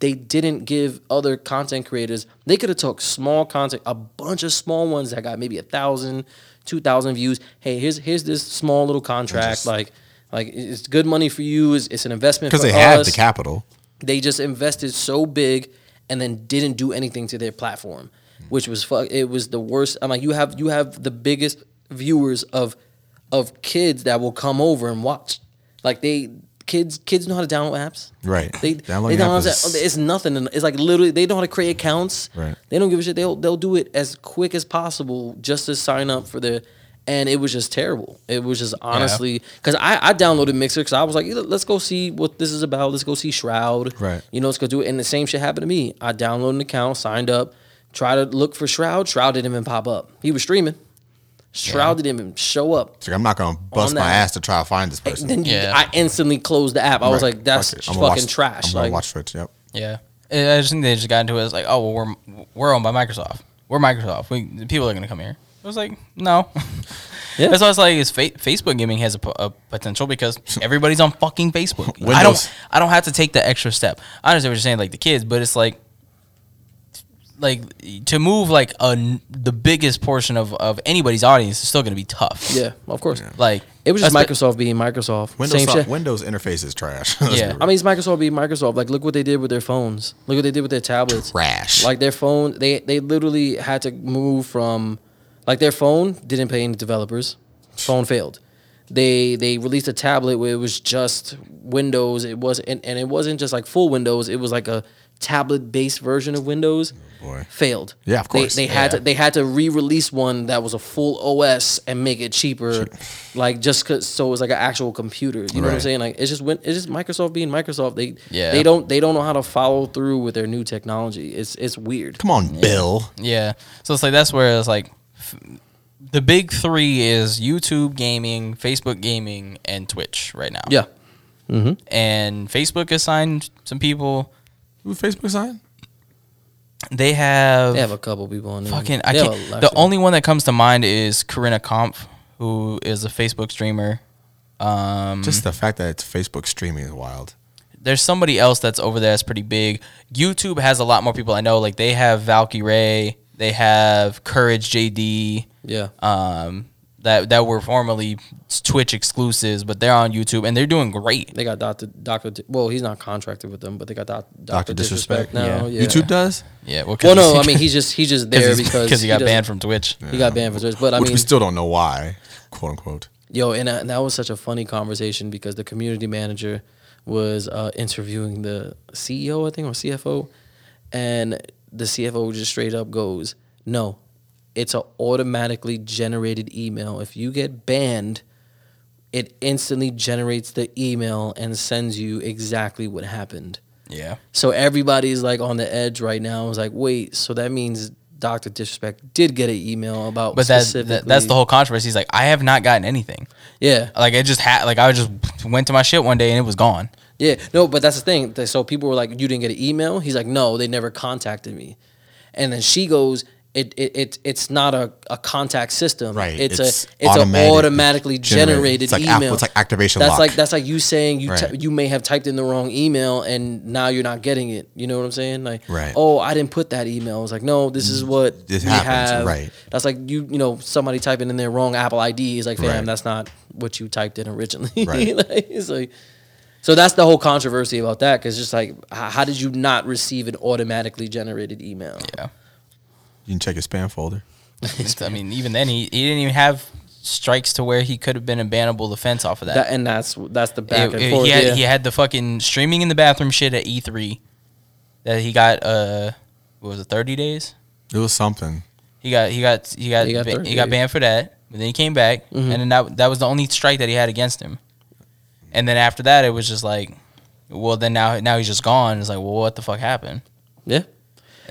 they didn't give other content creators. They could have took small content, a bunch of small ones that got maybe a thousand, two thousand views. Hey, here's here's this small little contract. just- like like it's good money for you. It's, it's an investment Because they have us. the capital. They just invested so big and then didn't do anything to their platform. which was fuck. It was the worst. I'm like, you have you have the biggest viewers of of kids that will come over and watch. Like they kids kids know how to download apps. Right. They Downloading they know how app is- it's nothing. It's like literally they know how to create accounts. Right. They don't give a shit. They'll they'll do it as quick as possible just to sign up for the. And it was just terrible. It was just honestly because I, I downloaded Mixer because I was like, let's go see what this is about. Let's go see Shroud. Right. You know, let's go do it. And the same shit happened to me. I downloaded an account, signed up, tried to look for Shroud. Shroud didn't even pop up. He was streaming. Shroud didn't even show up. It's like, I'm not gonna bust my that. ass to try to find this person. Then you- Yeah. I instantly closed the app. I was Right. like, that's Fuck fucking gonna watch- trash. I'm gonna Like, watch Twitch. Yep. Yeah, I I just think they just got into it. It's like, oh, well, we're we're owned by Microsoft. We're Microsoft. We the people are gonna come here. I was like, no. Yeah. That's why it's like, is fa- Facebook gaming has a, potential because everybody's on fucking Facebook. I Windows. don't, I don't have to take the extra step. I understand what you're saying, like the kids, but it's like, like to move like a n- the biggest portion of of anybody's audience is still gonna be tough. yeah, of course. like It was just that's the- Microsoft being Microsoft. Windows Same shit. Windows interface is trash. Let's Yeah. be I mean, it's Microsoft being Microsoft. Like, look what they did with their phones. Look what they did with their tablets. Trash. Like their phone, they they literally had to move from, like their phone didn't pay any developers. Phone failed. They they released a tablet where it was just Windows. It was and, and it wasn't just like full Windows. It was like a tablet based version of Windows. Oh, boy. Failed. Yeah, of course. They, they had Yeah. to they had to re-release one that was a full OS and make it cheaper, like just cause so it was like an actual computer. You know what I'm saying? Like it's just when it's just Microsoft being Microsoft. They Yeah. they don't they don't know how to follow through with their new technology. It's it's weird. Come on, Bill. Yeah. So it's like that's where it's like f- the big three is YouTube gaming, Facebook gaming, and Twitch right now. Yeah. And Facebook has signed some people. Who's Facebook sign? They have, They have a couple people on there. fucking. I can't. The actually- only one that comes to mind is Corinna Kopf, who is a Facebook streamer. Um, Just the fact that it's Facebook streaming is wild. there's somebody else that's over there that's pretty big. YouTube has a lot more people I know. Like they have Valkyrae, they have Courage JD. yeah. um, that that were formerly Twitch exclusives, but they're on YouTube and they're doing great. They got Doctor Doctor. Well, he's not contracted with them, but they got Doctor Doctor Disrespect, Disrespect, now. yeah. Yeah. YouTube does, Yeah, well, Well, no, I mean he's just he's just there because because he got doesn't- banned from Twitch. He got banned from Twitch, but I which mean, we still don't know why, quote unquote. Yo, and, uh, and that was such a funny conversation because the community manager was uh, interviewing the CEO, I think, or CFO, and the CFO just straight up goes, "No, it's a automatically generated email. If you get banned, it instantly generates the email and sends you exactly what happened." Yeah, So everybody's like on the edge right now. It's like, wait, so that means Doctor Disrespect did get an email about, but that's that, that's the whole controversy. He's like, I have not gotten anything. yeah. Like it just had like I just went to my shit one day and it was gone. Yeah, no, but that's the thing. So people were like, "You didn't get an email." He's like, "No, they never contacted me." And then she goes, "It it, it it's not a, a contact system. Right, It's, it's a it's automatic- an automatically generated. generated, It's like app- email. it's like activation That's lock. like that's like you saying you Right. ty- you may have typed in the wrong email and now you're not getting it. You know what I'm saying? Like, Right. oh, I didn't put that email. It's like, no, this is mm, what This we happens, have. right. That's like you you know somebody typing in their wrong Apple ID. Is like, fam, Right. that's not what you typed in originally. Right. like, it's like. So that's the whole controversy about that, because just like, how did you not receive an automatically generated email? Yeah, You can check your spam folder. I mean, even then he, he didn't even have strikes to where he could have been a bannable offense off of that. That, and that's that's the back It- and it- forth. he had yeah. he had the fucking streaming in the bathroom shit at E3 that he got uh what was it 30 days? It was something. He got he got he got He got ba- he got banned for that, but then he came back, Mm-hmm. and then that that was the only strike that he had against him. And then after that, it was just like, well, then now now he's just gone. It's like, well, what the fuck happened? yeah.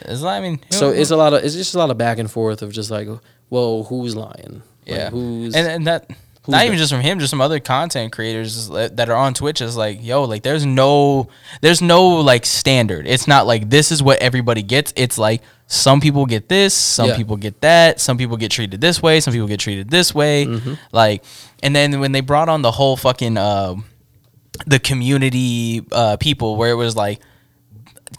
It's like, I mean, So it's a lot of it's just a lot of back and forth of just like, well, who's lying? Like, yeah, who's and and that. Not even just from him, just some other content creators that that are on Twitch is like, yo, like there's no, there's no like standard. It's not like this is what everybody gets. It's like some people get this, some Yeah. people get that, some people get treated this way, some people get treated this way. Mm-hmm. Like, and then when they brought on the whole fucking uh, the community uh, people, where it was like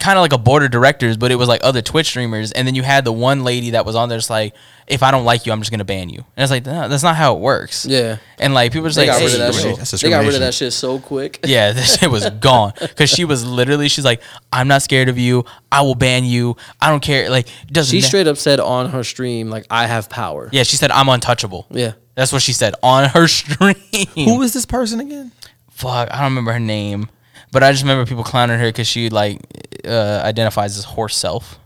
kind of like a board of directors, but it was like other Twitch streamers, and then you had the one lady that was on there, just like, if I don't like you, I'm just gonna ban you. And it's like, no, that's not how it works. Yeah. And like people just They like, got rid of that shit. That's They got rid of that shit so quick. yeah, this shit was gone because she was literally, she's like, I'm not scared of you. I will ban you. I don't care. Like, doesn't. She straight up said on her stream, like, I have power. Yeah, she said I'm untouchable. Yeah. That's what she said on her stream. Who is this person again? Fuck, I don't remember her name, but I just remember people clowning her because she like uh, identifies as horse self.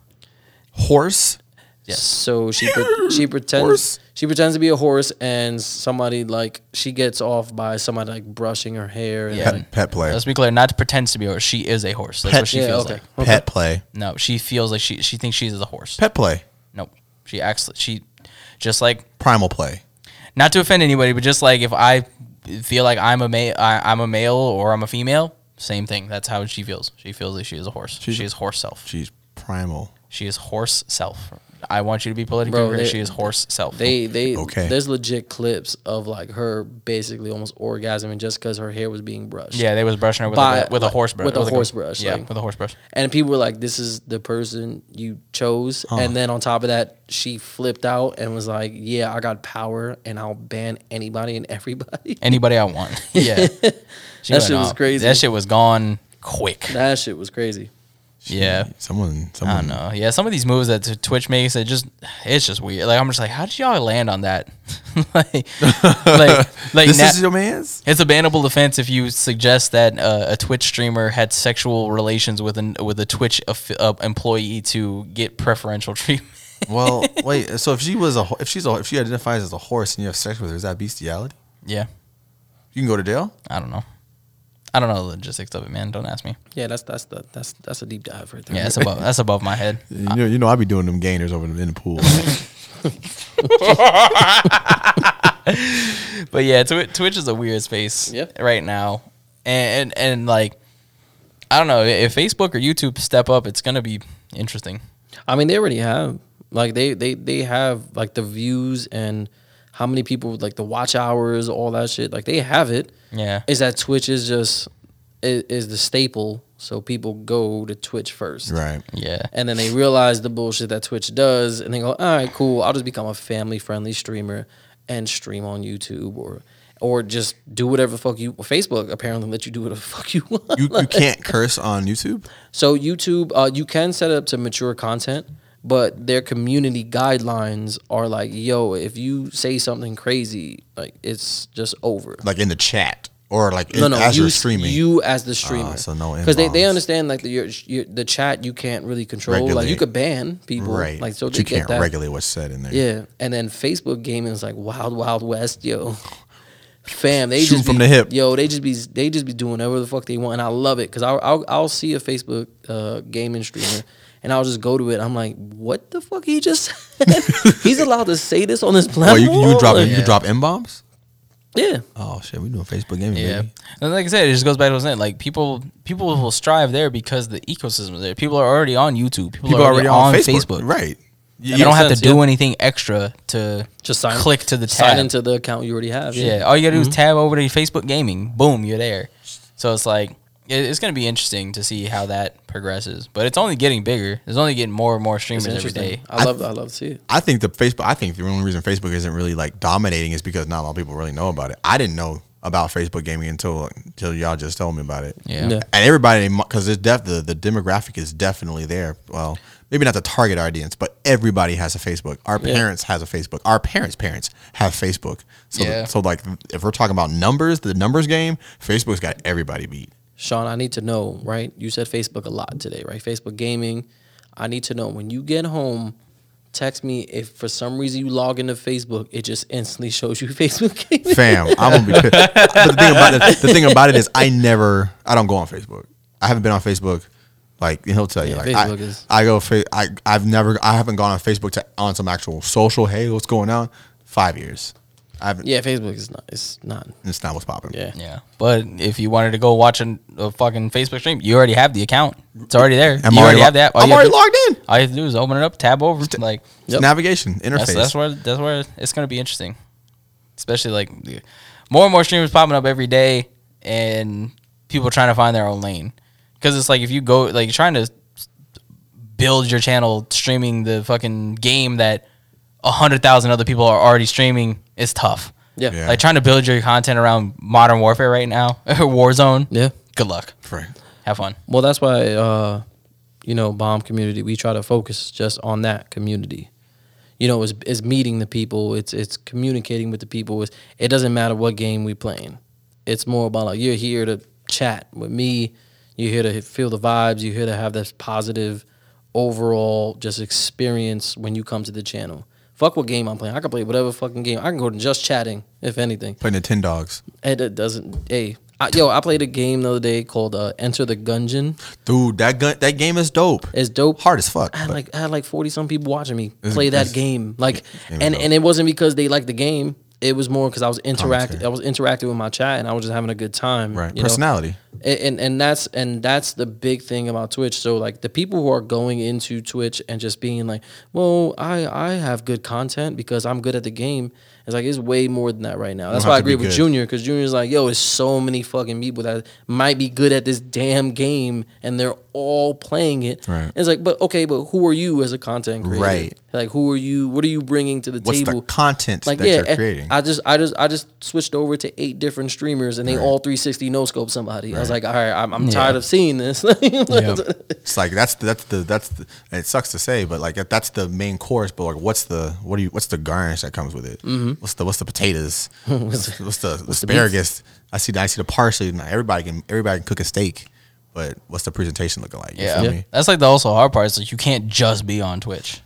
Horse. Yes. So she pre- she pretends Horse? she pretends to be a horse, and somebody like she gets off by somebody like brushing her hair. And Yeah. like, Pet, pet play. Let's be clear, not to pretends to be a horse. She is a horse. That's Pet- what she yeah, feels okay. like. okay. Pet play. No, she feels like she she thinks she's a horse. Pet play. Nope. She acts she just like Primal play. not to offend anybody, but just like if I feel like I'm a male, I, I'm a male or I'm a female, same thing. That's how she feels. She feels like she is a horse. She's she is horse self. She's primal. She is horse self. I want you to be politically Bro, correct. She is horse self. They they Okay. there's legit clips of like her basically almost orgasming just because her hair was being brushed. yeah, they was brushing her with, By- a, with a horse brush. with a like horse brush, Yeah, like- with a horse brush. And people were like, "This is the person you chose." And then on top of that, she flipped out and was like, "Yeah, I got power, and I'll ban anybody and everybody." Anybody I want. yeah. That went shit was crazy. That shit was gone quick. that shit was crazy. Yeah. Someone. I Someone. don't know. Yeah, some of these moves that Twitch makes, it just it's just weird. Like I'm just like, how did y'all land on that? like, like, like This na- is your man's. it's a bannable offense if you suggest that uh, a Twitch streamer had sexual relations with an with a Twitch aff- uh, employee to get preferential treatment. Well, wait. So if she was a, if she's a, if she identifies as a horse and you have sex with her, is that bestiality? yeah, You can go to jail. I don't know. I don't know the logistics of it, man. Don't ask me. Yeah, that's that's the that's that's a deep dive right there. Yeah, that's above that's above my head. You know, you know, I be doing them gainers over in the pool. But yeah, Twi- Twitch is a weird space Yep. right now, and, and and like I don't know if Facebook or YouTube step up, it's gonna be interesting. I mean, they already have like they they they have like the views and how many people like the watch hours, all that shit. Like they have it. Yeah, Is that Twitch is just is, is the staple, so people go to Twitch first, right. yeah, And then they realize the bullshit that Twitch does, and they go, "All right, cool. I'll just become a family friendly streamer and stream on YouTube or." Or just do whatever the fuck you. Facebook apparently let you do whatever the fuck you want. You you can't curse on YouTube. So YouTube, uh, you can set it up to mature content, but their community guidelines are like, yo, if you say something crazy, like it's just over. Like in the chat or like No, in, no, as you, you're streaming. you as the streamer. so no because they, they understand like the your, your, the chat you can't really control. Like you could ban people, right. Like so they you can't that. regulate what's said in there. Yeah, and then Facebook gaming is like wild, wild west, yo. Fam, they Shoot just from be, the hip. Yo, they just be they just be doing whatever the fuck they want, and I love it because I'll, I'll I'll see a Facebook uh, gaming streamer, and I'll just go to it. I'm like, what the fuck he just said? He's allowed to say this on this Oh, platform. you you drop Like, you drop m bombs. yeah. Oh shit, we doing Facebook gaming. yeah. baby. And like I said, it just goes back to what I was saying. Like people, people will strive there because the ecosystem is there. People are already on YouTube. People, People are already, on, Facebook. Right. You don't have sense, to do yeah. anything extra to Just sign, click to the sign tab. into the account you already have. Yeah, all you gotta do is mm-hmm. tab over to Facebook Gaming. Boom, you're there. So it's like it- it's gonna be interesting to see how that progresses. But it's only getting bigger. It's only getting more and more it's streamers every interesting. day. I love I love to see it. I think the Facebook. I think the only reason Facebook isn't really like dominating is because not a lot of people really know about it. I didn't know about Facebook gaming until until y'all just told me about it. Yeah. Yeah. And everybody, because it's def the the demographic is definitely there. Well, maybe not the target audience, but everybody has a Facebook. Our Yeah. parents has a Facebook. Our parents' parents have Facebook. So Yeah. so like if we're talking about numbers, the numbers game, Facebook's got everybody beat. Sean, I need to know, right? You said Facebook a lot today, right? Facebook gaming. I need to know when you get home, text me if for some reason you log into Facebook, it just instantly shows you Facebook gaming. Fam, I'm gonna be pissed. But the thing about it, the thing about it is, I never, I don't go on Facebook. I haven't been on Facebook. Like he'll tell you, Yeah, like I, is- I go, I, I've never, I haven't gone on Facebook to on some actual social. Hey, what's going on? Five years. I haven't. Yeah, Facebook is not. It's not. It's not what's popping. Yeah. Yeah, but if you wanted to go watch an, a fucking Facebook stream, you already have the account. It's already there. I'm you already lo- have that. All I'm already to- logged in. All you have to do is open it up, tab over, like It's Yep. navigation interface. that's, that's where that's where it's gonna be interesting. Especially like more and more streamers popping up every day, and people trying to find their own lane. Because it's like if you go like you're trying to build your channel streaming the fucking game that a hundred thousand other people are already streaming is tough. Yeah. Yeah. Like trying to build your content around Modern Warfare right now, Warzone. Yeah. Good luck. Right. Have fun. Well, that's why, uh, you know, bomb community. We try to focus just on that community. You know, it's, it's meeting the people. It's it's communicating with the people. It's, it doesn't matter what game we playing. It's more about like you're here to chat with me. You're here to feel the vibes. You're here to have this positive overall just experience when you come to the channel. Fuck what game I'm playing. I can play whatever fucking game. I can go to just chatting, if anything. Playing the Tin Dogs. And it doesn't. Hey, I, yo, I played a game the other day called uh, Enter the Gungeon. Dude, that gun, that game is dope. It's dope. Hard as fuck. I had but- like I had like forty some people watching me play that game. Like, and and it wasn't because they liked the game. It was more because I was oh, interacting. I was interacting with my chat, and I was just having a good time. right. you know? Personality. and, and and that's and that's the big thing about Twitch. So like the people who are going into Twitch and just being like, well, I I have good content because I'm good at the game. It's like it's way more than that right now. That's why I agree with good. Junior because Junior's like, yo, it's so many fucking people that might be good at this damn game and they're all playing it. Right. It's like, but okay, but who are you as a content creator? Right. Like who are you? What are you bringing to the What's table? the content like that yeah, you're eh, creating? I just I just I just switched over to eight different streamers and they Right. all 360 no scope somebody. I was like, all right, I'm, I'm Yeah. tired of seeing this. It's like that's the, that's the that's the. It sucks to say, but like that's the main course. But like, what's the what do you what's the garnish that comes with it? Mm-hmm. What's the what's the potatoes? what's, what's the asparagus? I see the, I see the parsley. Everybody can everybody can cook a steak, but what's the presentation looking like? You Yeah. feel me? That's like the also hard part. Is like you can't just be on Twitch.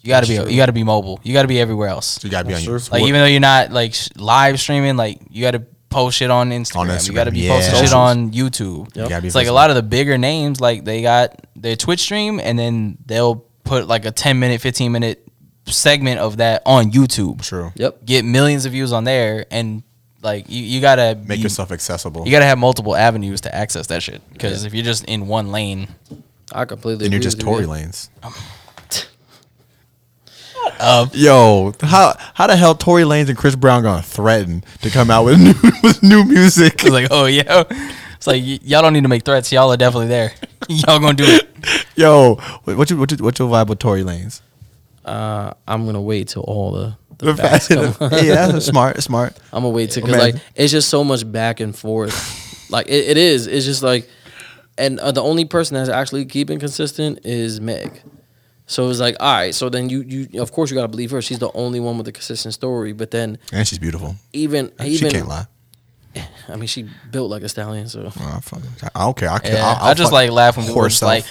You gotta be you gotta be mobile. You gotta be everywhere else. So you gotta be on your Like even though you're not like sh- live streaming, like you gotta post shit on Instagram. You Instagram, gotta be yeah. posting shit on YouTube. You It's like a lot of the bigger names, like they got their Twitch stream, and then they'll put like a 10 minute, 15 minute segment of that on YouTube. True. Yep. Get millions of views on there, and like you, you gotta Make be- yourself accessible. You gotta have multiple avenues to access that shit. Because if you're just in one lane, I completely. and you're just with you, Tory yeah. lanes. uh, Yo, how how the hell Tory Lanez and Chris Brown gonna threaten to come out with new with new music? It's like, oh yeah. It's like y- y'all don't need to make threats. Y'all are definitely there. y'all gonna do it. Yo, what what you what you, what your vibe with Tory Lanez? Uh, I'm gonna wait till all the, the The facts fact- come. yeah, smart, smart. I'm gonna wait till Oh, because like it's just so much back and forth. like it, it is. It's just like, and uh, the only person that's actually keeping consistent is Meg. So it's like, all right. So then you you of course you gotta believe her. She's the only one with a consistent story. But then And she's beautiful. even she even can't lie. I mean she built like a stallion. So Oh, fuck it. I don't care. I, can, Yeah, I'll, I'll I just fuck like laugh when people are horse just like,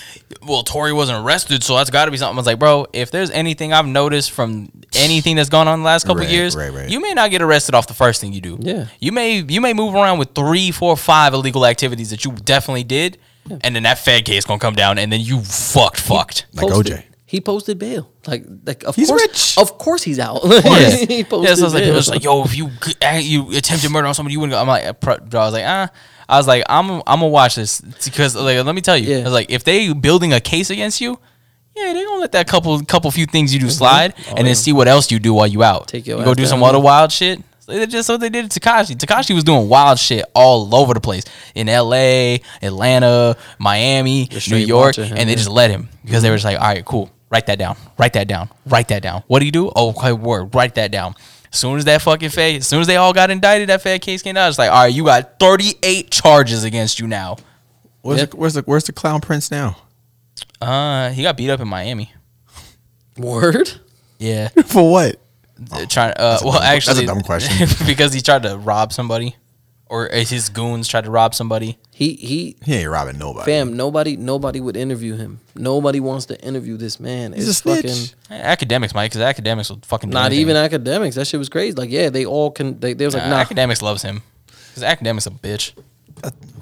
well, Tory wasn't arrested, so that's got to be something. I was like, bro, if there's anything I've noticed from anything that's gone on in the last couple Right, years, right, right. you may not get arrested off the first thing you do. Yeah. you may you may move around with three, four, five illegal activities that you definitely did, and then that Fed case gonna come down, and then you fucked, fucked. like posted- OJ. He posted bail. Like, like of He's course, rich. of course he's out. Yeah, he posted yeah. So it's like bail. people like, yo, if you you attempted murder on somebody, you wouldn't. Go. I'm like, uh, bro, I was like, ah. I was like, I'm I'm gonna watch this because like, let me tell you, Yeah. I was like, if they building a case against you, yeah, they gonna let that couple couple few things you do slide, and yeah. then see what else you do while you out. Take your you go do some down. other wild shit. So they just so they did to Tekashi. Tekashi was doing wild shit all over the place in L.A., Atlanta, Miami, New York, him, and they yeah. just let him because they were just like, all right, cool, write that down, write that down, write that down. What do you do? Oh, okay, word, write that down. As soon as that fucking Fed, as soon as they all got indicted, that Fed case came out. It's like, all right, you got 38 charges against you now. Where's, Yeah. the, where's the where's the clown prince now? Uh, he got beat up in Miami. word. Yeah, For what? Uh, trying. Uh, well, dumb- that's a actually, dumb question. because he tried to rob somebody, or his goons tried to rob somebody. He he He ain't robbing nobody. Fam, nobody nobody would interview him. Nobody wants to interview this man. He's it's a snitch. fucking Akademiks, Mike, because Akademiks will fucking do not anything. even Akademiks. That shit was crazy. Like, yeah, they all can they, they was like, Nah, nah. Akademiks loves him. Because Akademiks a bitch.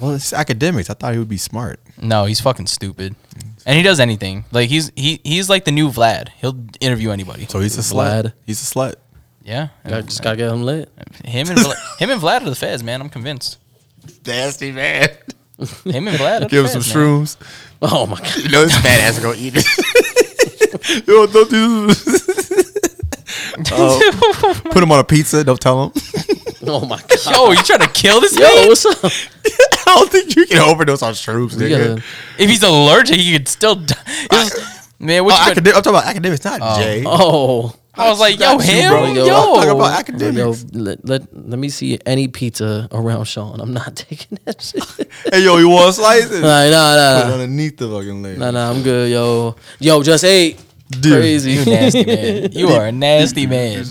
Well, it's Akademiks. I thought he would be smart. No, he's fucking stupid, and he does anything. Like he's he he's like the new Vlad. He'll interview anybody. So he's a slut. Vlad. He's a slut. Yeah, Gotta- just gotta get him lit. him and Vla- him and Vlad are the feds, man. I'm convinced. Nasty man. Him and Vlad. Are the Give him some man. shrooms. Oh my god. You know this man gonna eat it. Yo, don't do this. Oh, put him on a pizza. Don't tell him. Oh my god. Yo, you trying to kill this Yo, man? what's up? I don't think you can overdose on shrooms, nigga. gotta- If he's allergic, he could still. Die. This is- Man, Oh, what you put- academic, I'm talking about Akademiks, not oh. Jay. Oh, I was like, yo, That's him, bro. yo. Yo, I'm talking about Yo, let, let, let me see any pizza around Sean. I'm not taking that shit. Hey, yo, you want slices? nah, nah, nah. Put it underneath the fucking leg. nah, nah. I'm good, yo. Yo, just ate. Crazy. You nasty man. You are a nasty man.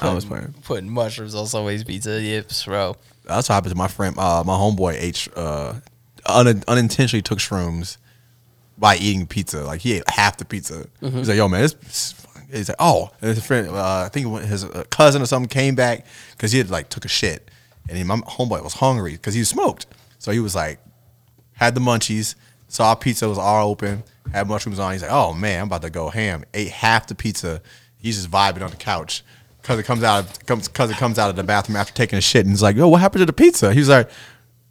I was playing. Putting mushrooms on somebody's pizza. Yips, bro. That's what happened to my friend. Uh, my homeboy ate uh, un- unintentionally took shrooms by eating pizza. Like he ate half the pizza. He's like, "Yo, man, this." He's like, "Oh," and his friend, uh, I think his uh, cousin or something came back because he had like took a shit, and he, my homeboy was hungry because he smoked. So he was like, had the munchies, saw pizza was all open, had mushrooms on. He's like, "Oh man, I'm about to go ham." Ate half the pizza. He's just vibing on the couch. Cause it comes out, of, comes cause it comes out of the bathroom after taking a shit, and he's like, "Yo, what happened to the pizza?" He's like,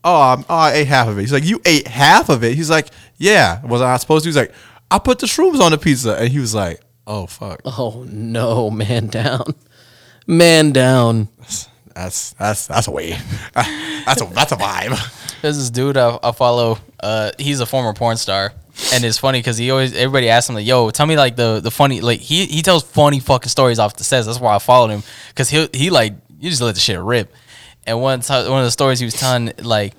"Oh, I'm, oh, I ate half of it." He's like, "You ate half of it?" He's like, "Yeah, was I supposed to?" He's like, "I put the shrooms on the pizza," and he was like, "Oh fuck, Oh no, man down, man down. that's that's that's a way, that's a that's a vibe." There's this dude I, I follow. Uh, he's a former porn star, and it's funny because he always everybody asks him like, "Yo, tell me like the the funny like he he tells funny fucking stories off the sets." That's why I followed him because he he like you just let the shit rip. And one time, one of the stories he was telling like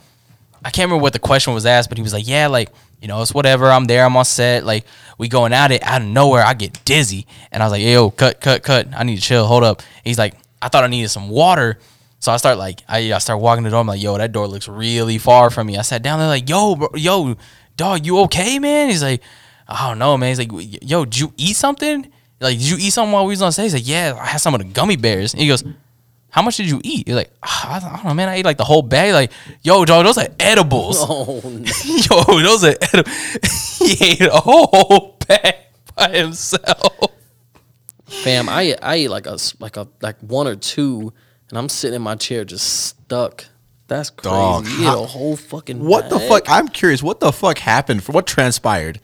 I can't remember what the question was asked, but he was like, "Yeah, like you know, it's whatever. I'm there. I'm on set. Like we going at it. Out of nowhere, I get dizzy, and I was like, "Yo, cut, cut, cut. I need to chill. Hold up." he's like, "I thought I needed some water." So I start like I, I start walking the door. I'm like, "Yo, that door looks really far from me." I sat down there like, "Yo, bro, yo, dog, you okay, man?" He's like, "I don't know, man." He's like, "Yo, did you eat something? Like, did you eat something while we was on stage?" He's like, "Yeah, I had some of the gummy bears." And he goes. How much did you eat? You're like, "Ah, I don't- know, man. I ate like the whole bag. Like, yo, dog, those are edibles. Oh no. Yo, those are edibles. he ate a whole bag by himself. Fam, I I eat like a like a like one or two, and I'm sitting in my chair just stuck. That's crazy. Dog, you how- ate a whole fucking. What the fuck? I'm curious. What the fuck happened? For what transpired?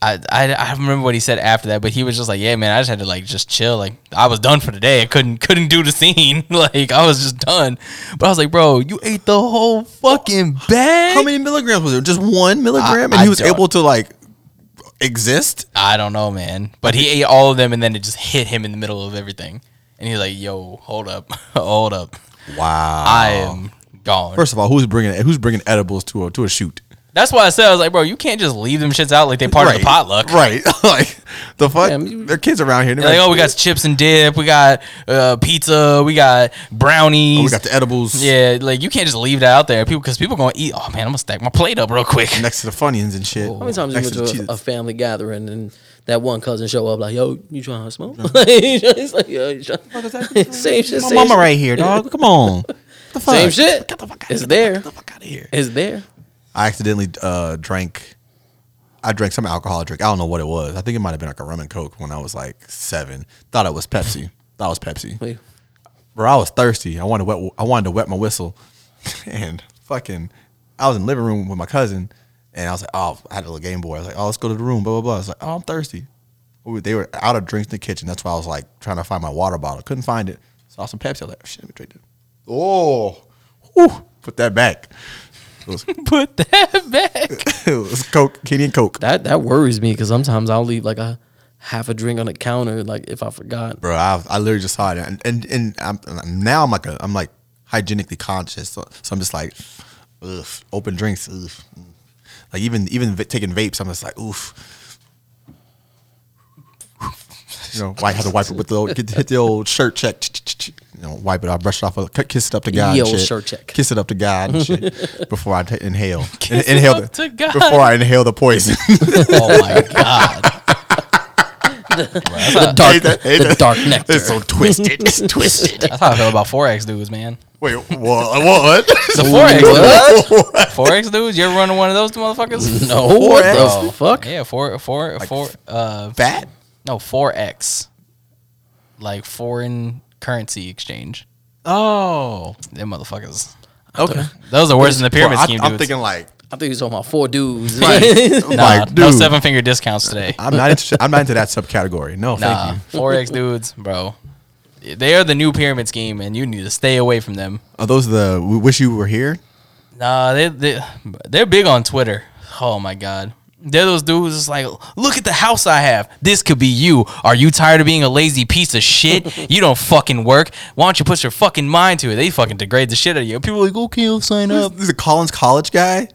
I, I I don't remember what he said after that, but he was just like, "Yeah, man, I just had to like just chill. Like I was done for the day. I couldn't couldn't do the scene. like I was just done." But I was like, "Bro, you ate the whole fucking bag." How many milligrams was it? Just one milligram, and I he was able to like exist. I don't know, man. But he ate all of them, and then it just hit him in the middle of everything. And he's like, "Yo, hold up, hold up. Wow. I am gone." First of all, who's bringing who's bringing edibles to a to a shoot? That's why I said I was like, "Bro, you can't just leave them shits out like they part of the potluck." right? like the fuck. Damn, you- there are kids around here. They're Like, oh, we got chips and dip, we got uh, pizza, we got brownies. oh, we got the edibles. yeah, like you can't just leave that out there, people, because people gonna eat. Oh man, I'm gonna stack my plate up real quick. next to the Funyuns and shit. How many times you Next went to to a, a family gathering and that one cousin show up like, "Yo, you trying to smoke?" He's like, "Yo, you trying-" to same shit. My same mama shit. right here, dog. Come on. the fuck? Same shit. Get the fuck out It's of there. Get the fuck out of here. It's there. I accidentally uh, drank. I drank some alcohol drink. I don't know what it was. I think it might have been like a rum and coke when I was like seven. Thought it was Pepsi. Thought it was Pepsi. Wait, Bro, I was thirsty. I wanted to wet. I wanted to wet my whistle, and fucking, I was in the living room with my cousin, and I was like, oh, I had a little Game Boy. I was like, oh, let's go to the room. Blah blah blah. I was like, oh, I'm thirsty. They were out of drinks in the kitchen. That's why I was like trying to find my water bottle. Couldn't find it. Saw some Pepsi. I was like, shit, let me drink it. Oh, whew, put that back. Was, Put that back. it was Coke, Henny and Coke. that that worries me because sometimes I'll leave like a half a drink on the counter, like if I forgot. bro. I, I literally just saw it, and and, and I'm, now I'm like a, I'm like hygienically conscious, so, so I'm just like, ugh, open drinks, ugh. Mm. like even even v- taking vapes, I'm just like, oof. You know, I have to wipe it with the old, get, hit the old shirt check. You know, wipe it off, brush it off, kiss it up to God. Ye and old shit. shirt check. Kiss it up to God and shit before I ta inhale. Kiss it inhale up the, to God. before I inhale the poison. oh my god. The dark, that- the that. dark nectar. it's so twisted. It's twisted. That's how I feel about forex dudes, man. Wait, what? What? The forex dudes. Forex dudes. You ever run into one of those motherfuckers? no, what Forex? the fuck? Yeah, four, four, four. Uh, Fat? No, forex. Like foreign currency exchange. Oh. Them motherfuckers. Okay. Those are worse than the pyramid I, scheme I'm dudes. thinking like, I think you're talking about four dudes. like, Nah, like, no dude, seven finger discounts today. I'm not interested. I'm not into that subcategory. No, Nah, thank you. forex dudes, bro. They are the new pyramid scheme, and you need to stay away from them. Are those the we wish you were here? Nah, they they they're big on Twitter. Oh my god, They're those dudes. Like, look at the house I have. This could be you. Are you tired of being a lazy piece of shit? you don't fucking work. Why don't you put your fucking mind to it? They fucking degrade the shit out of you. People are like, okay, I'll sign up. This is a Collins College guy.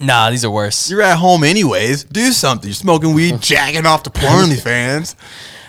Nah, these are worse. You're at home anyways. Do something. You're smoking weed, jacking off to porn fans.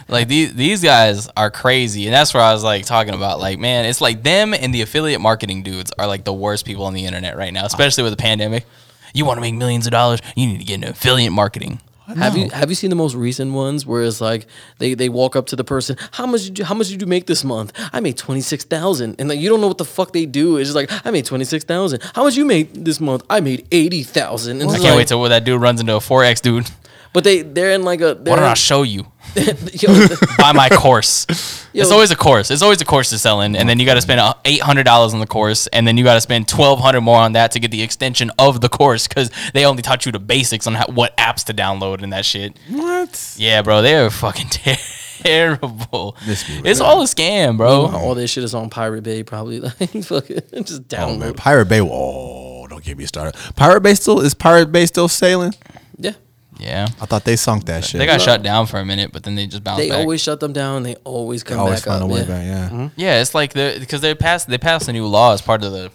Like these these guys are crazy, and that's where I was like talking about. Like, man, it's like them and the affiliate marketing dudes are like the worst people on the internet right now, especially with the pandemic. You want to make millions of dollars, you need to get into affiliate marketing. Have you have you seen the most recent ones where it's like they, they walk up to the person, how much did you how much did you make this month? I made twenty six thousand, and like you don't know what the fuck they do. It's just like I made twenty six thousand. How much you made this month? I made eighty thousand. I can't wait till that dude runs into a forex dude. But they they're in like a. They're Why don't I show you? yo, Buy my course. Yo. It's always a course. It's always a course to sell in, and then you got to spend eight hundred dollars on the course, and then you got to spend twelve hundred more on that to get the extension of the course because they only taught you the basics on how, what apps to download and that shit. What? Yeah, bro, they are fucking terrible. Miss me It's that. all a scam, bro. all this shit is on Pirate Bay, probably. Like fucking just Oh, download. man. it. Pirate Bay. Oh, don't get me started. Pirate Bay still is Pirate Bay still sailing? yeah, Yeah, I thought they sunk that shit. they got shut down for a minute, but then they just bounced they back. always shut them down. They always come always back find up. a way yeah. back. Yeah. Yeah, it's like the because they passed they passed a new law as part of the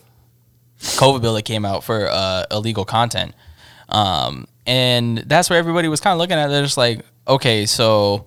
COVID bill that came out for uh, illegal content, um, and that's where everybody was kind of looking at. it. They're just like, okay, so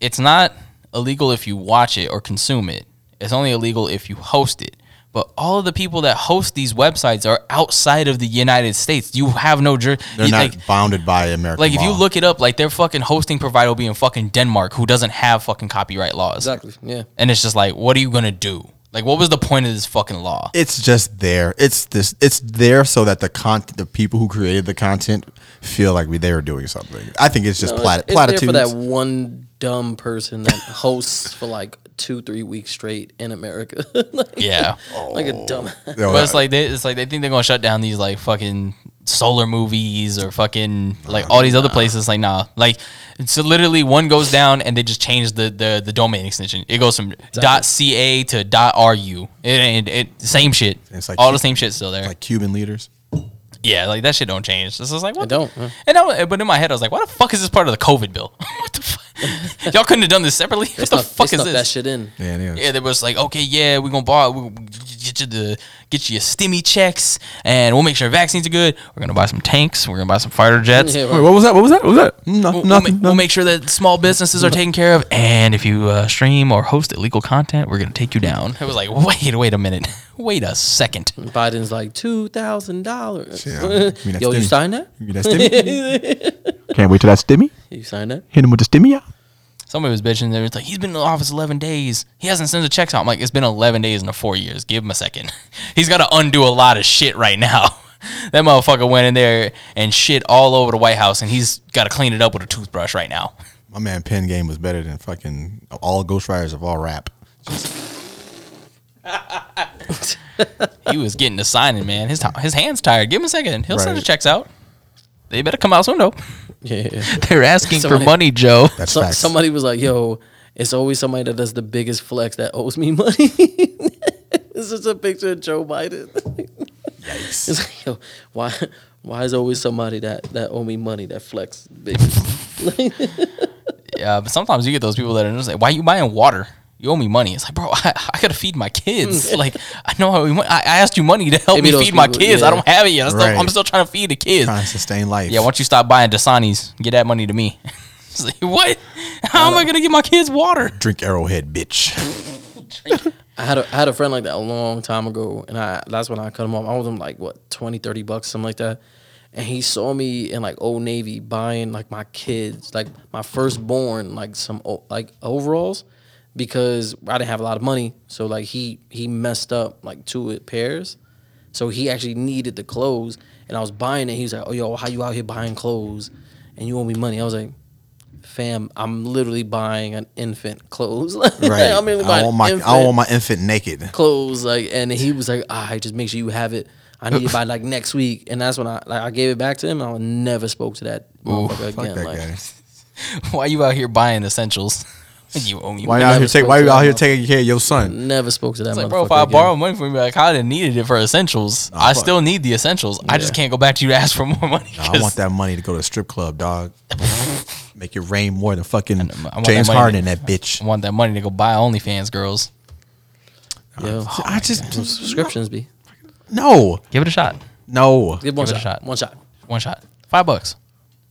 it's not illegal if you watch it or consume it. It's only illegal if you host it. But all of the people that host these websites are outside of the United States. You have no jur- They're you- not like, bounded by American like if you look it up, like their fucking hosting provider will be in fucking Denmark, who doesn't have fucking copyright laws. Exactly. Yeah. And it's just like, what are you gonna do? Like, what was the point of this fucking law? it's just there. It's this. It's there so that the con the people who created the content, feel like we they were doing something. I think it's just No, plat- it's, it's platitudes. there for that one dumb person that hosts for like two, three weeks straight in America. like, Yeah, like a oh. dumb. Yo, but it's like they, it's like they think they're gonna shut down these like fucking solar movies or fucking like all these other places. Like, nah, like so literally one goes down and they just change the the, the domain extension. It goes from .ca to .ru. It ain't it, same shit. It's like all Cu- the same shit still there. like Cuban leaders. yeah, like that shit don't change. This is like what It don't, huh? And I, but in my head I was like, why the fuck is this part of the COVID bill? what the fuck? Y'all couldn't have done this separately. What the Snuck- fuck they is snuck this? that shit in. Yeah, it is. Yeah, they was like, okay, yeah, we're gonna buy, we get you the get you your stimmy checks, and we'll make sure vaccines are good. We're gonna buy some tanks. We're gonna buy some fighter jets. Yeah, Wait, what was that? What was that? What was that? No, We'll, we'll nothing. we'll make sure that small businesses are taken care of, and if you uh, stream or host illegal content, we're gonna take you down. It was like, wait, wait a minute, wait a second. Biden's like two thousand dollars. Yeah, I mean, Yo, you stimmy. signed that? You that stimmy? Can't wait till that stimmy. You signed that? Hit him with the stimmy. out. Somebody was bitching. They was like, he's been in the office eleven days. He hasn't sent the checks out. I'm like, it's been eleven days in the four years. Give him a second. He's got to undo a lot of shit right now. That motherfucker went in there and shit all over the White House, and he's got to clean it up with a toothbrush right now. My man, pen game was better than fucking all ghostwriters of all rap. He was getting the signing, man. His ti- his hands tired. Give him a second. He'll send the checks out. They better come out soon though. Yeah. They're asking Somebody- for money, Joe. That's So, facts. somebody was like, "Yo, it's always somebody that does the biggest flex that owes me money." this is a picture of Joe Biden. Yikes. It's like, yo, why? Why is always somebody that that owe me money that flex big? Yeah, but sometimes you get those people that are just like, "Why are you buying water? You owe me money." It's like, bro, I, I gotta feed my kids. Mm. like, I know how we, I, I asked you money to help Maybe me those feed my people- kids. I don't have it yet. I'm still, Right. I'm still trying to feed the kids. Trying to sustain life. Yeah, why don't you stop buying Dasani's? Get that money to me. Like, what? How am I uh, gonna give my kids water? Drink Arrowhead, bitch. I had a I had a friend like that a long time ago, and I that's when I cut him off. I owed him like what 20, 30 bucks, something like that. And he saw me in like Old Navy buying like my kids, like my firstborn, like some like overalls, because I didn't have a lot of money. So like he he messed up like two pairs, so he actually needed the clothes, and I was buying it. He was like, "Oh yo, how you out here buying clothes, and you owe me money?" I was like. Fam, I'm literally buying an infant clothes. Right. I'm literally I buying want my infant I want my infant naked. clothes like and he was like ah just make sure you have it i need it by like next week and that's when i like i gave it back to him and i never spoke to that motherfucker Fuck again that like guy. Why you out here buying essentials? You owe me. Why money. you out here take? Why you out here taking care of your son? Never spoke to that It's like, motherfucker. bro, if I again. borrow money from you, like, I didn't needed it for essentials. I fuck. still need the essentials. I just can't go back to you to ask for more money. Nah, I 'cause want that money to go to a strip club, dog. Make it rain more than fucking I want James that Harden, to- that bitch. I want that money to go buy OnlyFans girls. Yo, I oh just subscriptions be. no, Give it a shot. no, Give one Give it a shot. shot. One shot. One shot. Five bucks.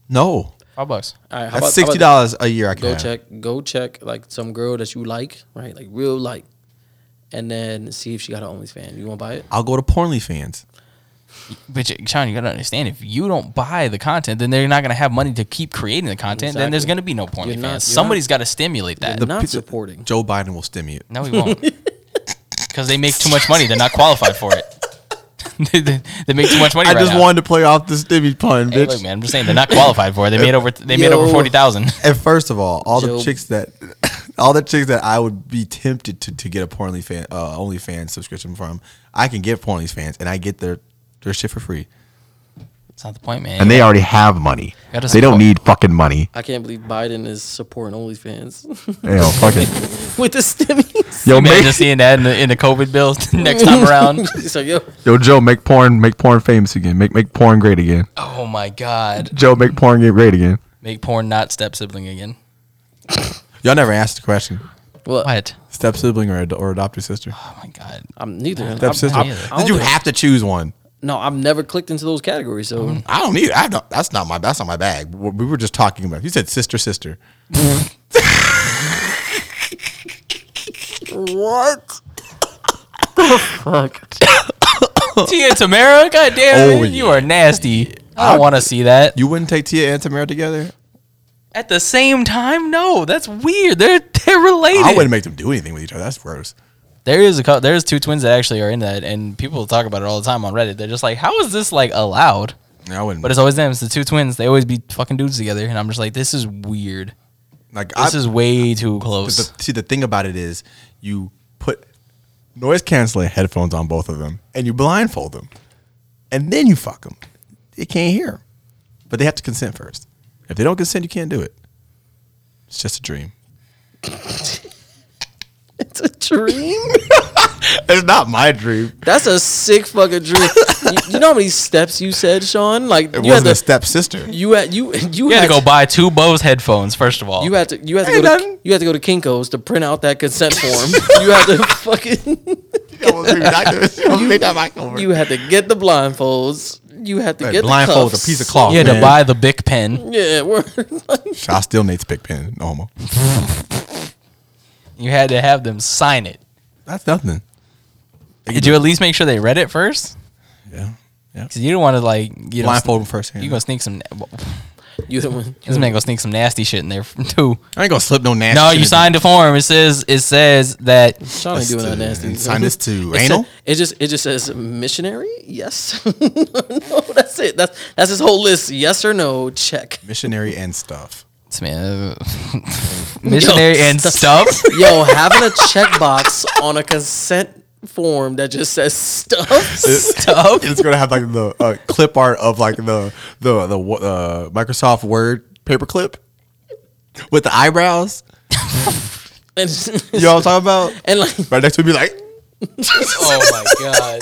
no. Five bucks. All right. How That's about- how sixty dollars a year. I can Go have. check. Go check like some girl that you like, right? Like real like, and then see if she got an OnlyFans. You want to buy it? I'll go to Pornly fans. But you- Sean, you gotta understand, if you don't buy the content, then they're not gonna have money to keep creating the content. Then there's Exactly. gonna be no porn You're not- fans. you're Somebody's got to stimulate that. You're not pe- supporting. Joe Biden will stimulate. No, he won't. Because they make too much money. They're not qualified for it. they, they- they make too much money. I right just now. wanted to play off the stimmy pun, Hey, bitch. look, man, I'm just saying they're not qualified for it. They made over. They made over forty thousand. And first of all, all Joe- the chicks that, all the chicks that I would be tempted to, to get a Pornly fan, uh, OnlyFans subscription from, I can get Pornly fans, and I get their their shit for free. That's not the point, man. And they already have money. Gotta They don't support- need fucking money. I can't believe Biden is supporting OnlyFans You know, fucking. with the stimmies. Yo, Imagine make, seeing that in the in the COVID bills next time around. He's like, yo, yo, Joe, make porn, make porn famous again. Make make porn great again. Oh my god, Joe, make porn get great again. make porn not step sibling again. Y'all never asked the question: what? What? step sibling or, ad- or adopted sister? Oh my god. I'm neither. I'm, Step sister. I'm- I Did don't you think- have to choose one? No, I've never clicked into those categories. So I don't need. I don't. That's not my. That's not my bag. We we were just talking about. You said sister, sister. what? fuck. Tia and Tamera, god damn Oh, it, you yeah. are nasty. I don't want to see that. You wouldn't take Tia and Tamera together? At the same time, no, that's weird. They're they're related. I wouldn't make them do anything with each other. That's gross. There is a cou- there's two twins that actually are in that, and people talk about it all the time on Reddit. They're just like, how is this like allowed? Yeah, I wouldn't. But it's always them. It's the two twins. They always be fucking dudes together, and I'm just like, this is weird. like This I, is way too close. the, see, the thing about it is, you put noise canceling headphones on both of them, and you blindfold them, and then you fuck them. They can't hear, but they have to consent first. If they don't consent, you can't do it. It's just a dream. It's a dream. It's not my dream. That's a sick fucking dream. you, you know how many steps you said, Sean? Like It you had wasn't a to, stepsister. you had you you, you had to go buy two Bose headphones first of all. You had to you had to Ain't go to, you had to go to Kinkos to print out that consent form. you had to fucking you had to get the blindfolds. You had to Hey, get blindfold, the cuffs. a piece of cloth. you had to buy the Bic pen. Yeah, we're I still Nate's pick pen. No homo. You had to have them sign it. That's nothing. Did you at least make sure they read it first? Yeah. Yeah. Because you don't want to like you know, Blindfold them first. You gonna sneak some? you the. This man gonna sneak some nasty shit in there too. I ain't gonna slip no nasty. No, you in signed the form. It says it says that Sean ain't doing that nasty. Sign this to It anal. sa- It just it just says missionary. Yes. no, that's it. That's that's his whole list. Yes or no. Check. missionary and stuff. This man missionary and stop. stuff. Yo, having a checkbox on a consent form that just says stuff. stuff. It's gonna have like the uh, clip art of like the the the uh, Microsoft Word paperclip with the eyebrows. and, You know what I'm talking about? and like Right next to me, like Oh my god.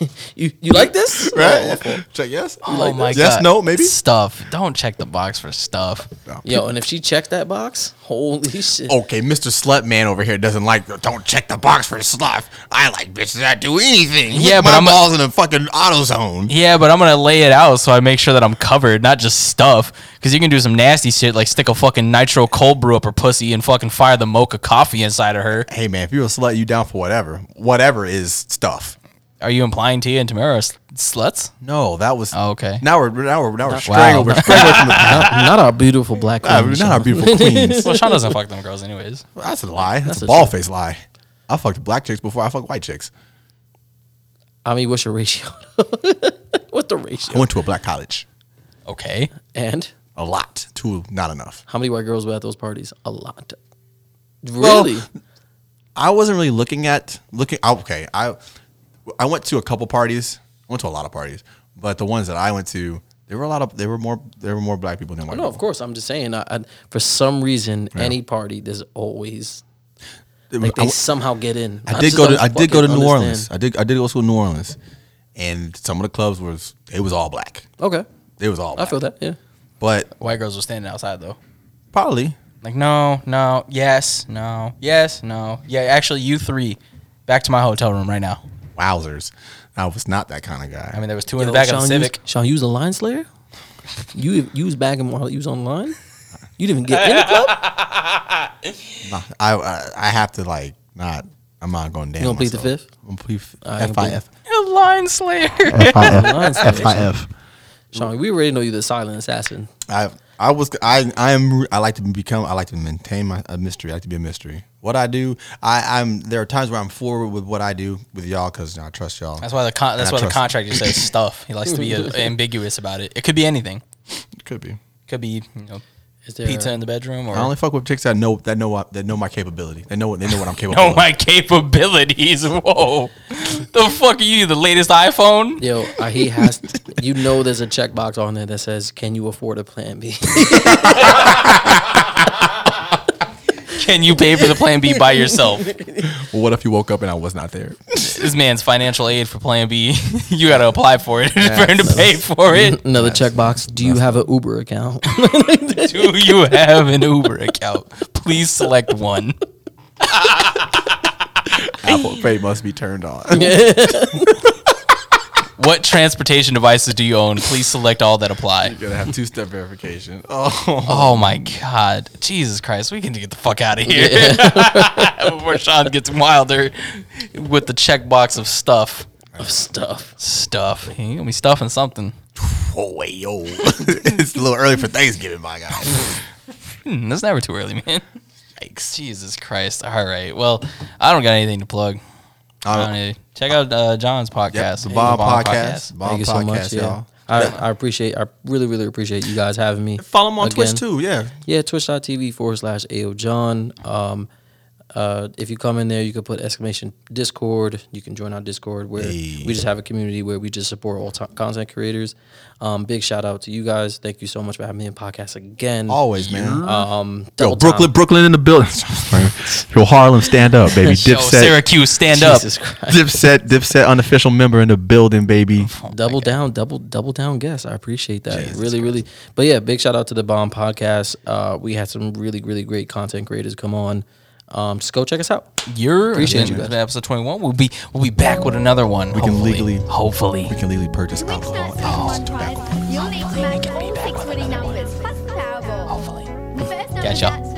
you you like this? right. Oh, check yes. Oh my god. Yes, no, maybe? stuff. Don't check the box for stuff. Yo, and if she checked that box, holy shit. Okay, Mr. Slut Man over here doesn't like. Don't check the box for stuff. I like bitches that do anything. Yeah, Lick but my I'm a- balls in a fucking auto zone. Yeah, but I'm gonna lay it out so I make sure that I'm covered, not just stuff. Because you can do some nasty shit like stick a fucking nitro cold brew up her pussy and fucking fire the mocha coffee inside of her. Hey man, if you're a slut, you down for whatever. Whatever is stuff. Are you implying Tia and Tamera are s- sluts? No, that was. Oh, okay. Now we're now we're now we're Wow. straying. We're straying away from the. not, not our beautiful black Nah, queen. we're not our beautiful queens. Well, Sean doesn't fuck them girls anyways. That's a lie. That's, That's a a ball face lie. I fucked black chicks before I fucked white chicks. I mean, what's your ratio? what's the ratio? I ratio? went to a black college. Okay. And A lot. Two, not enough. how many white girls were at those parties? A lot. Well, Really? I wasn't really looking at looking. Okay, I I went to a couple parties. I went to a lot of parties, but the ones that I went to, There were a lot of there were more there were more black people than white. Oh, no, of course. I'm just saying. I, I, for some reason, any party, there's always like they I, somehow get in. I did go to I did go to New fucking Orleans. I did I did go to New Orleans, and some of the clubs was it was all black. Okay, It was all. Black. I feel that. Yeah. But White girls were standing outside though. probably Like no, no, yes, no, yes, no. Yeah, actually, you three, back to my hotel room right now. Wowzers. I was not that kind of guy. I mean, there was two in Yo, the back Sean, of the you- Civic. Sean, you was a line slayer. You you was bagging while you was online. You didn't even get in the club. Nah, I, I I have to like not. I'm not going down. You gonna plead the fifth? I'm gonna plead I ain't FIF. Line Slayer. Line slayer. FIF. Sean, we already know you the silent assassin. I I was I I am I like to become I like to maintain my a mystery. I like to be a mystery. What I do, I I'm there are times where I'm forward with what I do with y'all because I trust y'all. That's why the con- that's why the contractor says stuff. He likes to be uh, ambiguous about it. It could be anything. It could be. Could be you know Is there pizza in the bedroom or I only fuck with chicks that know that know that know my capability. They know what they know what I'm capable know of. my capabilities. Whoa, the fuck are you? The latest iPhone? Yo, uh, he has. you know, there's a checkbox on there that says, "Can you afford a Plan B?" Can you pay for the Plan B by yourself? Well, what if you woke up and I was not there? This man's financial aid for Plan B. you got to apply for it for him to pay for it. Another checkbox. Do you have an Uber account? Do you have an Uber account? Please select one. Apple Pay must be turned on. What transportation devices do you own? Please select all that apply. You gotta have two step verification. Oh, Oh my God. Jesus Christ. We can get the fuck out of here before Sean gets wilder with the checkbox of stuff. of stuff. Stuff. He gonna be stuffing something. oh wait, yo, it's a little early for Thanksgiving, my guy. Hmm, it's never too early, man. Yikes. Jesus Christ. All right. Well, I don't got anything to plug. I don't need- Check out uh, John's podcast. Yep, the Hey, Bomb Podcast. Bomb Thank you so Podcast, much. Yeah. y'all. I, I appreciate. I really, really appreciate you guys having me. Follow him on Again. Twitch too. Yeah, Yeah, twitch.tv forward slash AO John. Um, uh, if you come in there, you can put exclamation Discord. You can join our Discord where Hey. we just have a community where we just support all t- content creators. Um, big shout out to you guys. Thank you so much for having me in podcast again. always, man. Um, Yo, Brooklyn, time. Brooklyn in the building. Yo, Harlem, stand up, baby. Yo, Dipset, Syracuse, stand up. Jesus Christ. Dipset, Dipset, unofficial member in the building, baby. double down, double double down guest. I appreciate that. really, really. But yeah, big shout out to the Bomb Podcast. Uh, we had some really, really great content creators come on. Um, just go check us out. You're Appreciate you guys. Episode 21. We'll be we'll be back with another one. We can legally- hopefully. we can legally purchase Next alcohol. night's and tobacco. prize, you'll need to match all six winning numbers plus Powerball. Hopefully. The first number Gotcha. out